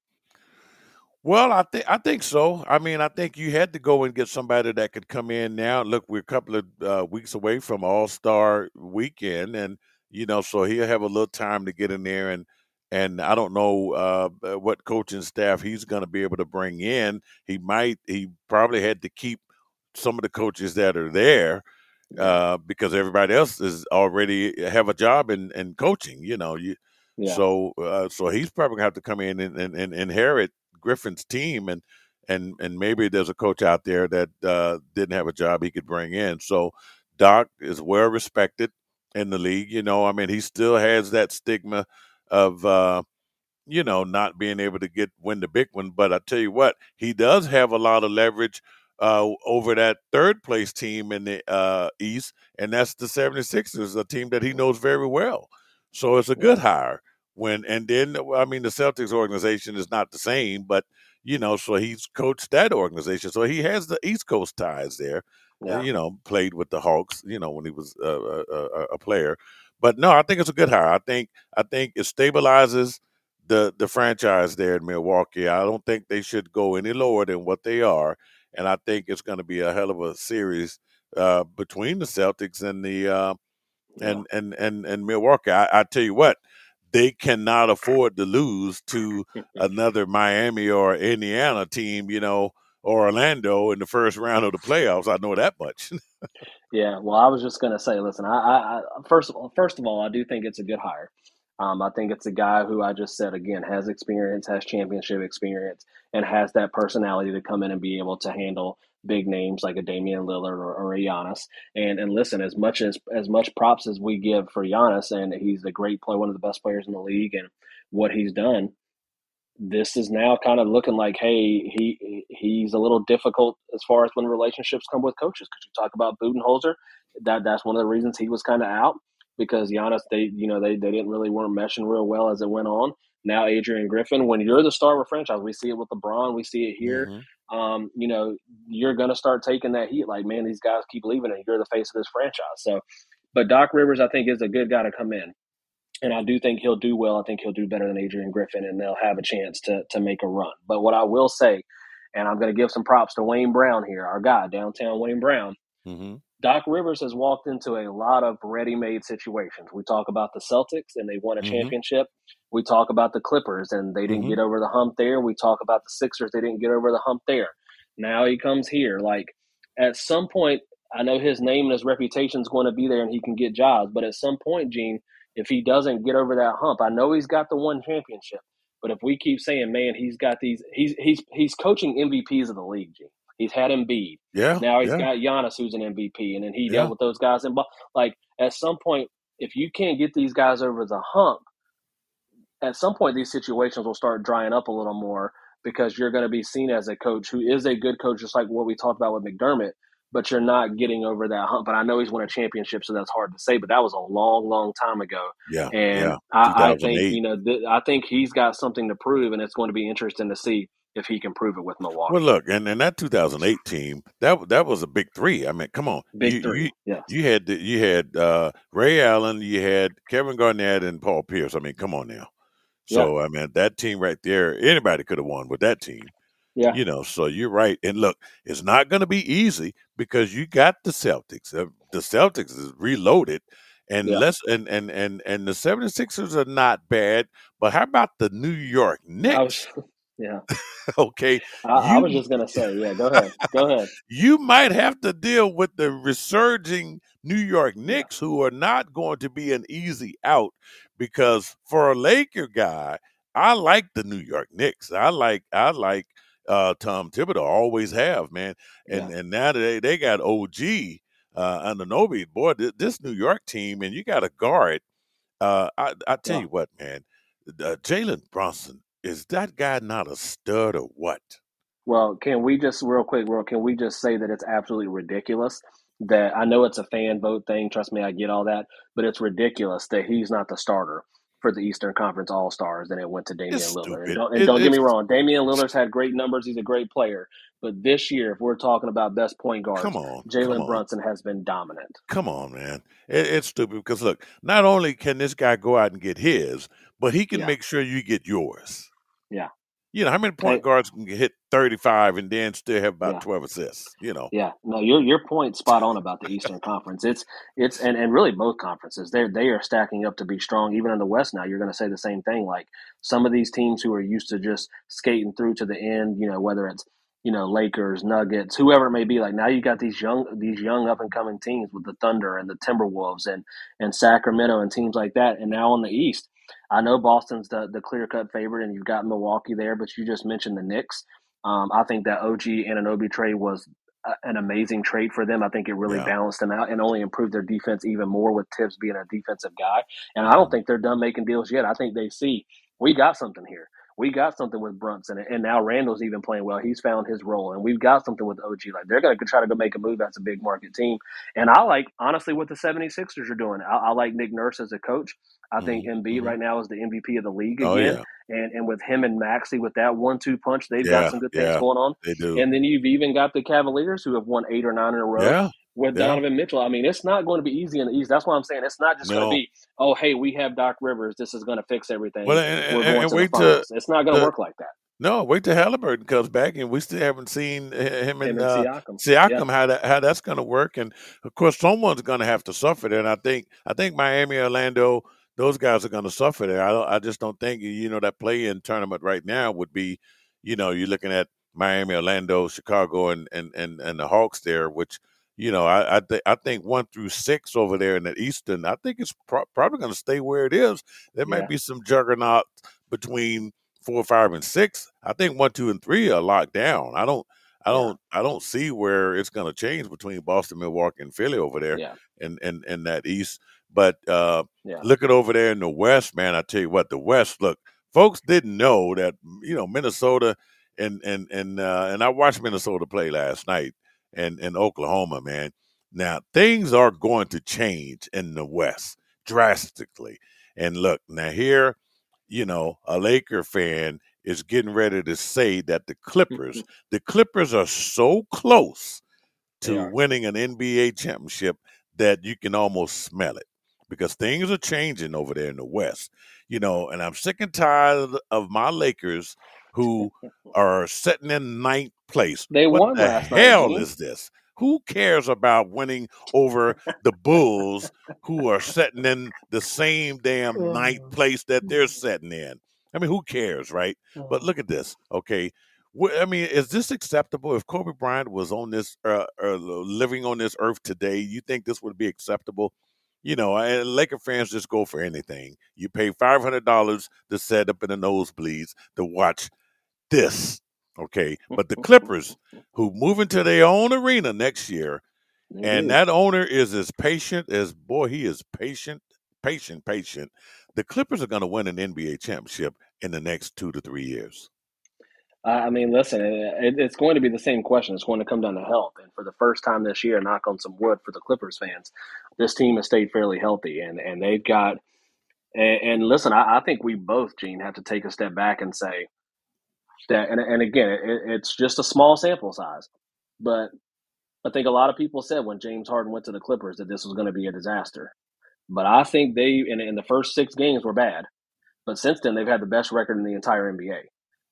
Well, I think I think so. I mean, I think you had to go and get somebody that could come in now. Look, we're a couple of uh, weeks away from All Star Weekend, and you know, so he'll have a little time to get in there and and I don't know uh, what coaching staff he's going to be able to bring in. He might, he probably had to keep some of the coaches that are there uh, because everybody else is already have a job in, in coaching. You know, you yeah. so uh, so he's probably gonna have to come in and, and, and, inherit Griffin's team and and and maybe there's a coach out there that uh, didn't have a job he could bring in. So Doc is well respected in the league. You know, I mean, he still has that stigma of uh, you know not being able to get win the big one. But I tell you what, he does have a lot of leverage uh, over that third place team in the uh, East, and that's the 76ers, a team that he knows very well. So it's a good hire. When and then I mean the Celtics organization is not the same, but you know, so he's coached that organization, so he has the East Coast ties there. Uh, yeah. You know, played with the Hawks. You know, when he was a, a, a player. But no, I think it's a good hire. I think I think it stabilizes the the franchise there in Milwaukee. I don't think they should go any lower than what they are and I think it's going to be a hell of a series uh, between the Celtics and the uh, and, yeah. and and and Milwaukee. I, I, tell you what, they cannot afford to lose to another Miami or Indiana team, you know, or Orlando in the first round of the playoffs. I know that much. (laughs) yeah, well, I was just going to say, listen, I, I, first of all, first of all, I do think it's a good hire. Um, I think it's a guy who I just said again has experience, has championship experience, and has that personality to come in and be able to handle big names like a Damian Lillard or, or a Giannis. And and listen, as much as as much props as we give for Giannis, and he's a great player, one of the best players in the league, and what he's done. this is now kind of looking like, hey, he he's a little difficult as far as when relationships come with coaches. Because you talk about Budenholzer, that that's one of the reasons he was kind of out because Giannis, they you know they they didn't really weren't meshing real well as it went on. Now Adrian Griffin, when you're the star of a franchise, we see it with LeBron, we see it here. Mm-hmm. Um, you know, you're gonna start taking that heat. Like, man, these guys keep leaving, and you're the face of this franchise. So, but Doc Rivers, I think, is a good guy to come in and I do think he'll do well. I think he'll do better than Adrian Griffin, and they'll have a chance to to make a run. But what I will say, and I'm going to give some props to Wayne Brown here, our guy downtown Wayne Brown. Mm-hmm. Doc Rivers has walked into a lot of ready-made situations. We talk about the Celtics, and they won a mm-hmm. championship. We talk about the Clippers, and they didn't mm-hmm. get over the hump there. We talk about the Sixers, they didn't get over the hump there. Now he comes here. Like at some point, I know his name and his reputation is going to be there, and he can get jobs. But at some point, Gene, if he doesn't get over that hump. I know he's got the one championship, but if we keep saying, man, he's got these, he's he's he's coaching MVPs of the league. G. He's had Embiid. Yeah. Now he's yeah. got Giannis, who's an MVP, and then he yeah. dealt with those guys. And like at some point, if you can't get these guys over the hump, at some point these situations will start drying up a little more because you're going to be seen as a coach who is a good coach, just like what we talked about with McDermott but you're not getting over that hump. But I know he's won a championship, so that's hard to say. But that was a long, long time ago. Yeah, and yeah. I, I, think you know, th- I think he's got something to prove, and it's going to be interesting to see if he can prove it with Milwaukee. Well, look, and, and that 2008 team that that was a big three. I mean, come on, big you, three. You, yeah, you had you had uh, Ray Allen, you had Kevin Garnett, and Paul Pierce. I mean, come on now. So yeah. I mean, that team right there, anybody could have won with that team. Yeah. You know, so you're right. And look, it's not going to be easy because you got the Celtics. Uh, the Celtics is reloaded. And yeah. let's and, and and and the 76ers are not bad, but how about the New York Knicks? Was, yeah. (laughs) okay. I, you, I was just gonna say, yeah, go ahead. Go ahead. (laughs) You might have to deal with the resurging New York Knicks, yeah. who are not going to be an easy out because for a Laker guy, I like the New York Knicks. I like I like uh, Tom Thibodeau always have, man. And yeah. and now they they got OG uh, Anunoby. Boy, this, this New York team, and you got a guard. Uh, I I tell yeah. you what, man, uh, Jalen Brunson is that guy not a stud or what? Well, can we just real quick, real can we just say that it's absolutely ridiculous that I know it's a fan vote thing. Trust me, I get all that, but it's ridiculous that he's not the starter for the Eastern Conference All Stars than it went to Damian it's Lillard. And don't, and don't get me wrong, Damian Lillard's had great numbers. He's a great player. But this year, if we're talking about best point guard, come on, Jalen Brunson has been dominant. Come on, man. It, it's stupid because look, not only can this guy go out and get his, but he can yeah. make sure you get yours. Yeah. You know, how many point guards can hit 35 and then still have about yeah. 12 assists, you know? Yeah. No, your your point spot on about the Eastern Conference. It's it's and, and really both conferences. They they are stacking up to be strong even in the West now. You're going to say the same thing like some of these teams who are used to just skating through to the end, you know, whether it's you know Lakers, Nuggets, whoever it may be. Like now you got these young these young up and coming teams with the Thunder and the Timberwolves and and Sacramento and teams like that. And now on the East, I know Boston's the the clear cut favorite, and you've got Milwaukee there, but you just mentioned the Knicks. Um, I think that OG Anunoby trade was a, an amazing trade for them. I think it really yeah. balanced them out and only improved their defense even more with Thibs being a defensive guy. And I don't think they're done making deals yet. I think they see we got something here we got something with Brunson, and now Randle's even playing well. He's found his role, and we've got something with OG. Like they're going to try to go make a move. That's a big market team, and I like honestly what the 76ers are doing. I, I like Nick Nurse as a coach. I think mm-hmm. Embiid mm-hmm. right now is the MVP of the league oh, again. Oh, yeah. And and with him and Maxey with that one two punch, they've yeah, got some good things yeah, going on. They do. And then you've even got the Cavaliers who have won eight or nine in a row. Yeah. With. Donovan Mitchell. I mean, it's not going to be easy in the East. That's why I'm saying it's not just no. going to be, oh, hey, we have Doc Rivers. This is going to fix everything. Well, and, We're going and to wait to, It's not going to work like that. No, wait till Halliburton comes back, and we still haven't seen him and, and uh, Siakam, Siakam yeah. how that how that's going to work. And of course, someone's going to have to suffer there. And I think I think Miami, Orlando, those guys are going to suffer there. I I just don't think you know that play in tournament right now would be, you know, you're looking at Miami, Orlando, Chicago, and and and, and the Hawks there, which you know I I, th- I think one through six over there in the Eastern, I think it's pro- probably going to stay where it is. There yeah. might be some juggernaut between four, five, and six. I think one, two, and three are locked down. I don't. I don't yeah. I don't see where it's going to change between Boston, Milwaukee, and Philly over there, yeah. and and and that East. But uh, yeah. looking over there in the West, man, I tell you what, the West look folks didn't know that you know Minnesota and and and uh, and I watched Minnesota play last night and in Oklahoma, man. Now things are going to change in the West drastically. And look, now here, you know, a Laker fan is getting ready to say that the Clippers, (laughs) the Clippers are so close to winning an NBA championship that you can almost smell it because things are changing over there in the West. You know, and I'm sick and tired of my Lakers who (laughs) are sitting in ninth place. They what won the last night, hell Gene. is this? Who cares about winning over the (laughs) Bulls who are sitting in the same damn ninth place that they're sitting in? I mean, who cares, right? But look at this, okay? I mean, is this acceptable? If Kobe Bryant was on this, uh, uh, living on this earth today, you think this would be acceptable? You know, and Laker fans just go for anything. You pay five hundred dollars to set up in the nosebleeds to watch this, okay? But the Clippers, (laughs) who move into their own arena next year, and that owner is as patient as boy, he is patient, patient, patient. The Clippers are going to win an NBA championship in the next two to three years. I mean, listen, it, it's going to be the same question. It's going to come down to health. And for the first time this year, knock on some wood for the Clippers fans, this team has stayed fairly healthy. And, and they've got, and, and listen, I, I think we both, Gene, have to take a step back and say that, and, and again, it, it's just a small sample size. But I think a lot of people said when James Harden went to the Clippers that this was going to be a disaster. But I think they, in, in the first six games, were bad. But since then, they've had the best record in the entire NBA.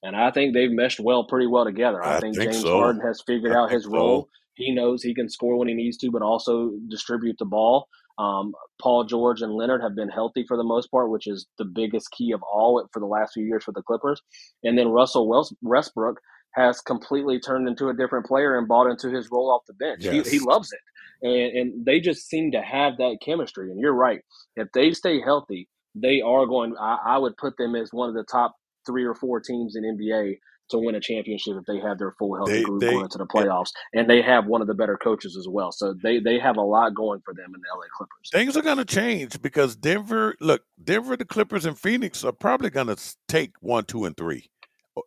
And I think they've meshed well, pretty well together. I, I think, think James so. Harden has figured I out his so. role. He knows he can score when he needs to, but also distribute the ball. Um, Paul George and Leonard have been healthy for the most part, which is the biggest key of all for the last few years for the Clippers. And then Russell Westbrook has completely turned into a different player and bought into his role off the bench. He, he loves it. And, and they just seem to have that chemistry. And you're right. If they stay healthy, they are going. I, I would put them as one of the top three or four teams in NBA to win a championship if they have their full healthy They group they going into the playoffs, and they have one of the better coaches as well. So they they have a lot going for them in the LA Clippers. things are going to change because Denver, look, Denver, the Clippers, and Phoenix are probably going to take one, two, and three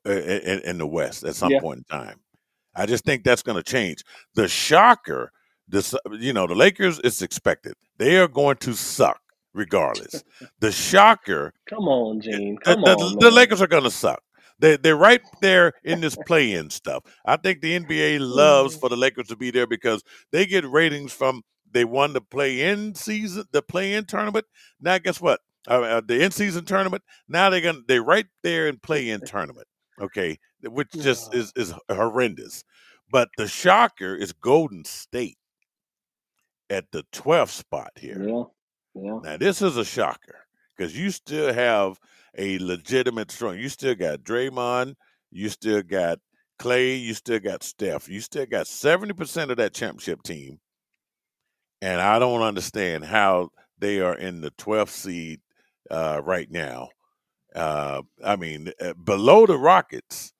uh, in, in the West at some Yeah. point in time. I just think that's going to change. The shocker, this you know, the Lakers, it's expected they are going to suck regardless. the shocker, Come on, Gene. the, Come the, on, the. Lakers are going to suck. They, they're right there in this play-in stuff. I think the NBA loves for the Lakers to be there because they get ratings from they won the play-in season, the play-in tournament. Now, guess what? Uh, uh, the in-season tournament. Now they're gonna they're right there in play-in tournament. Okay, which just is is horrendous. But the shocker is Golden State at the 12th spot here. Yeah, yeah. Now this is a shocker because you still have a legitimate strong. You still got Draymond. You still got Klay. You still got Steph. You still got seventy percent of that championship team. And I don't understand how they are in the 12th seed uh, right now. Uh, I mean, uh, below the Rockets.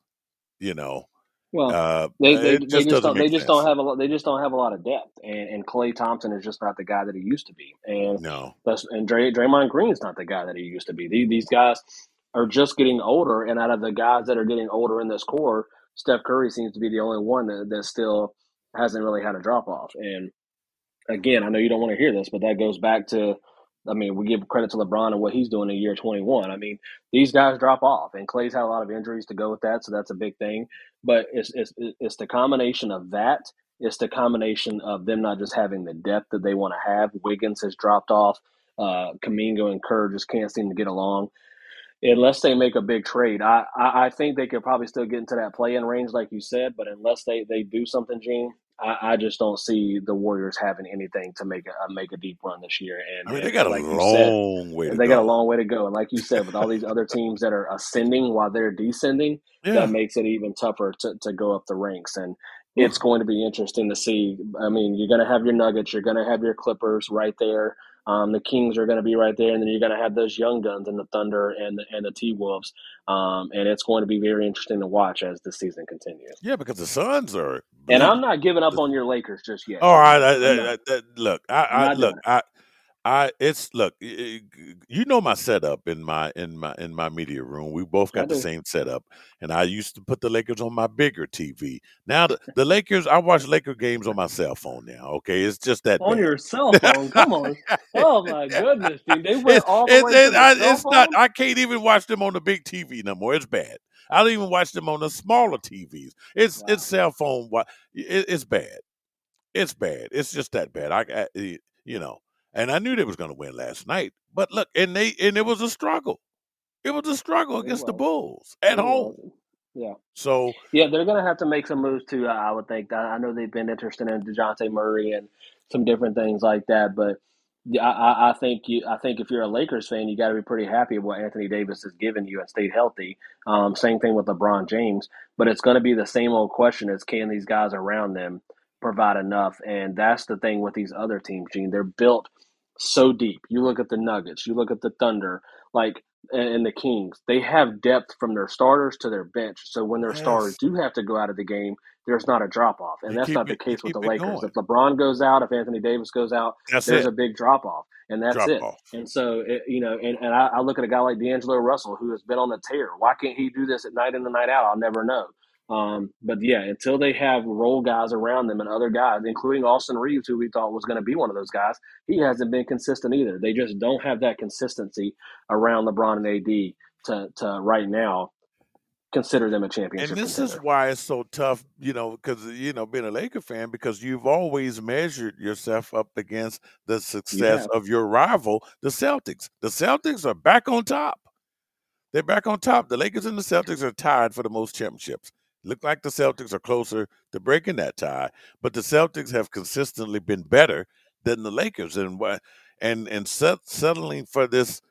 You know, Well, uh, they they, it they just just don't they just sense. don't have a lot they just don't have a lot of depth, and and Klay Thompson is just not the guy that he used to be, and No, that's and Dray, Draymond Green's not the guy that he used to be. These, these guys are just getting older, and out of the guys that are getting older in this core, Steph Curry seems to be the only one that, that still hasn't really had a drop off. And again, I know you don't want to hear this, but that goes back to, I mean, we give credit to LeBron and what he's doing in year 21. I mean, these guys drop off, and Klay's had a lot of injuries to go with that, so that's a big thing. But it's it's it's the combination of that. It's the combination of them not just having the depth that they want to have. Wiggins has dropped off. Uh, Kuminga and Kerr just can't seem to get along unless they make a big trade. I, I, I think they could probably still get into that play in range, like you said, but unless they, they do something, Gene, I, I just don't see the Warriors having anything to make a uh, make a deep run this year. And, I mean they got a you said, long way to they go. got a long way to go. And like you said, with all these other (laughs) teams that are ascending while they're descending, yeah, that makes it even tougher to, to go up the ranks. And it's going to be interesting to see. I mean, you're going to have your Nuggets, you're going to have your Clippers right there. Um, the Kings are going to be right there, and then you're going to have those young guns and the Thunder and the, and the T Wolves. Um, and it's going to be very interesting to watch as the season continues. yeah, because the Suns are. And I'm not giving up on your Lakers just yet. All right, I, I. I, look, I, I'm I not look, I, I it's look, you know my setup in my in my in my media room. We both got the same setup, and I used to put the Lakers on my bigger TV. Now the, the Lakers, I watch Laker games on my cell phone now. Okay, it's just that on bad. your cell phone. Come on, oh my goodness, dude! They (laughs) went all the way it's, to the I, cell it's not. I can't even watch them on the big TV no more. It's bad. I don't even watch them on the smaller TVs. It's Wow. it's cell phone. It, it's bad. It's bad. It's just that bad. I, I you know, and I knew they was going to win last night. But look, and they and it was a struggle. It was a struggle against the. Bulls at home. Yeah. So Yeah, they're going to have to make some moves too. I would think. I know they've been interested in Dejounte Murray and some different things like that, but yeah, I, I I think you. I think if you're a Lakers fan, you got to be pretty happy with what Anthony Davis has given you and stayed healthy. Um, same thing with LeBron James, but it's going to be the same old question: Is can these guys around them provide enough? And that's the thing with these other teams, Gene. They're built so deep. You look at the Nuggets, you look at the Thunder, like and the Kings. They have depth from their starters to their bench. So when their yes, do have to go out of the game, there's not a drop off, and that's not the it. Case with the Lakers. going. If LeBron goes out, if Anthony Davis goes out, That's there's it. a big drop off, and that's Drop it. off. And so it, you know, and, and I, I look at a guy like D'Angelo Russell who has been on the tear. Why can't he do this at night in and night out? I'll never know. Um, but yeah, until they have role guys around them and other guys, including Austin Reaves, who we thought was going to be one of those guys, he hasn't been consistent either. They just don't have that consistency around LeBron and AD to, to right now consider them a championship. And this is why it's so tough, you know, because you know, being a Laker fan, because you've always measured yourself up against the success have. of your rival, the Celtics. The Celtics are back on top. They're back on top. The Lakers and the Celtics are tied for the most championships. Look like the Celtics are closer to breaking that tie, but the Celtics have consistently been better than the Lakers, and why- and and set, settling for this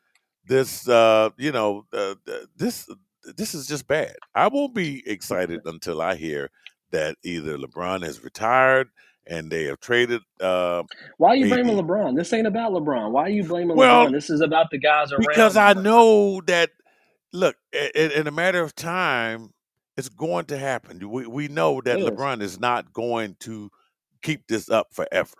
this uh you know uh, this this is just bad. I won't be excited (laughs) until I hear that either LeBron has retired and they have traded uh Why are you blaming. LeBron? This ain't about LeBron. Why are you blaming Well, LeBron? This is about the guys around. because I know that look, in a matter of time, it's going to happen. We we know that is. LeBron is not going to keep this up forever.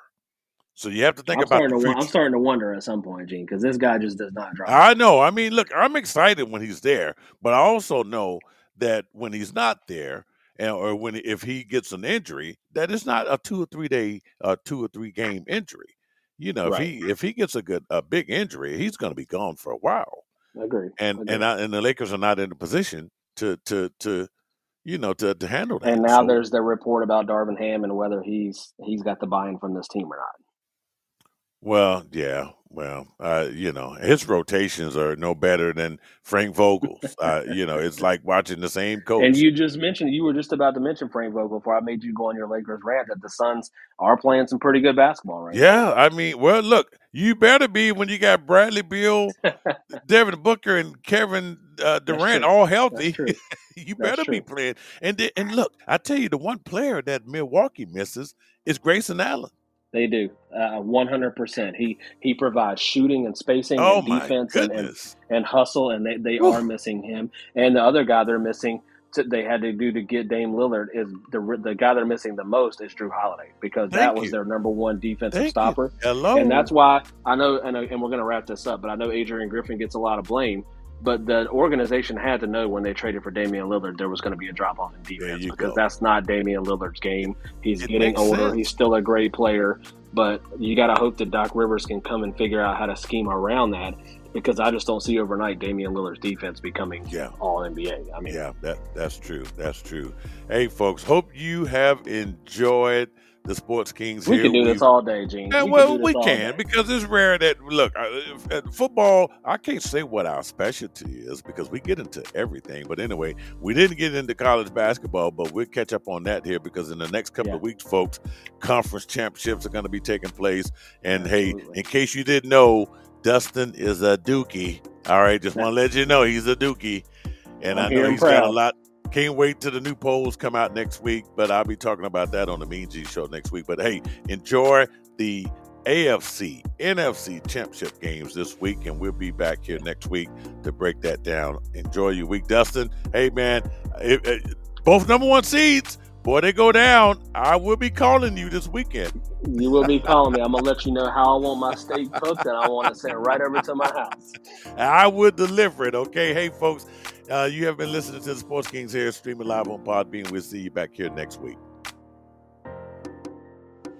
So you have to think I'm about starting to I'm starting to wonder at some point, Gene, because this guy just does not drop I know. I mean, look, I'm excited when he's there, but I also know that when he's not there, and, or when if he gets an injury, that it's not a two or three day, uh, two or three game injury. You know, if he if he gets a good a big injury, he's going to be gone for a while. Agree. And Agree. and I, and the Lakers are not in a position to to to you know to to handle that. And now So there's the report about Darvin Ham and whether he's he's got the buy-in from this team or not. well, yeah, well, uh, you know, his rotations are no better than Frank Vogel's. uh, you know, it's like watching the same coach. And you just mentioned you were just about to mention Frank Vogel before I made you go on your Lakers rant that the Suns are playing some pretty good basketball right now. Yeah, I mean, well, look, you better be when you got Bradley Beal, (laughs) Devin Booker, and Kevin uh, Durant all healthy. (laughs) you That's better be playing. And the- and look, I tell you, the one player that Milwaukee misses is Grayson Allen. They do. Uh, 100%. He he provides shooting and spacing Oh and defense and, and, and hustle, and they, they are missing him. And the other guy they're missing, to, they had to do to get Dame Lillard, is the the guy they're missing the most is Jrue Holiday because that was you, their number one defensive thank you. stopper. And that's why I know, and, and we're going to wrap this up, but I know Adrian Griffin gets a lot of blame. But the organization had to know when they traded for Damian Lillard there was going to be a drop off in defense because go. that's not Damian Lillard's game. He's It getting older. He's still a great player, but you got to hope that Doc Rivers can come and figure out how to scheme around that because I just don't see overnight Damian Lillard's defense becoming Yeah. all NBA. I mean, Yeah, that that's true. That's true. Hey, folks, hope you have enjoyed the Sports Kings here. we here. can do We this all day, Gene. Yeah, We well, can we can day. because it's rare that look uh, at football. I can't say what our specialty is because we get into everything. But anyway, we didn't get into college basketball, but we'll catch up on that here because in the next couple Yeah, of weeks, folks, conference championships are going to be taking place. And hey, in case you didn't know, Dustin is a Dookie. All right, just (laughs) want to let you know he's a Dookie, and I'm I know he's got a lot. Can't wait till the new polls come out next week, but I'll be talking about that on the Mean G Show next week. But hey, enjoy the AFC, NFC championship games this week, and we'll be back here next week to break that down. Enjoy your week, Dustin. Hey, man, it, it, both number one seeds, boy, they go down. I will be calling you this weekend. You will be calling me. I'm gonna let you know how I want my steak cooked, and I want to send right over to my house. I will deliver it. Okay, hey, folks. Uh, you have been listening to the Sports Kings here, streaming live on Podbean. We'll see you back here next week.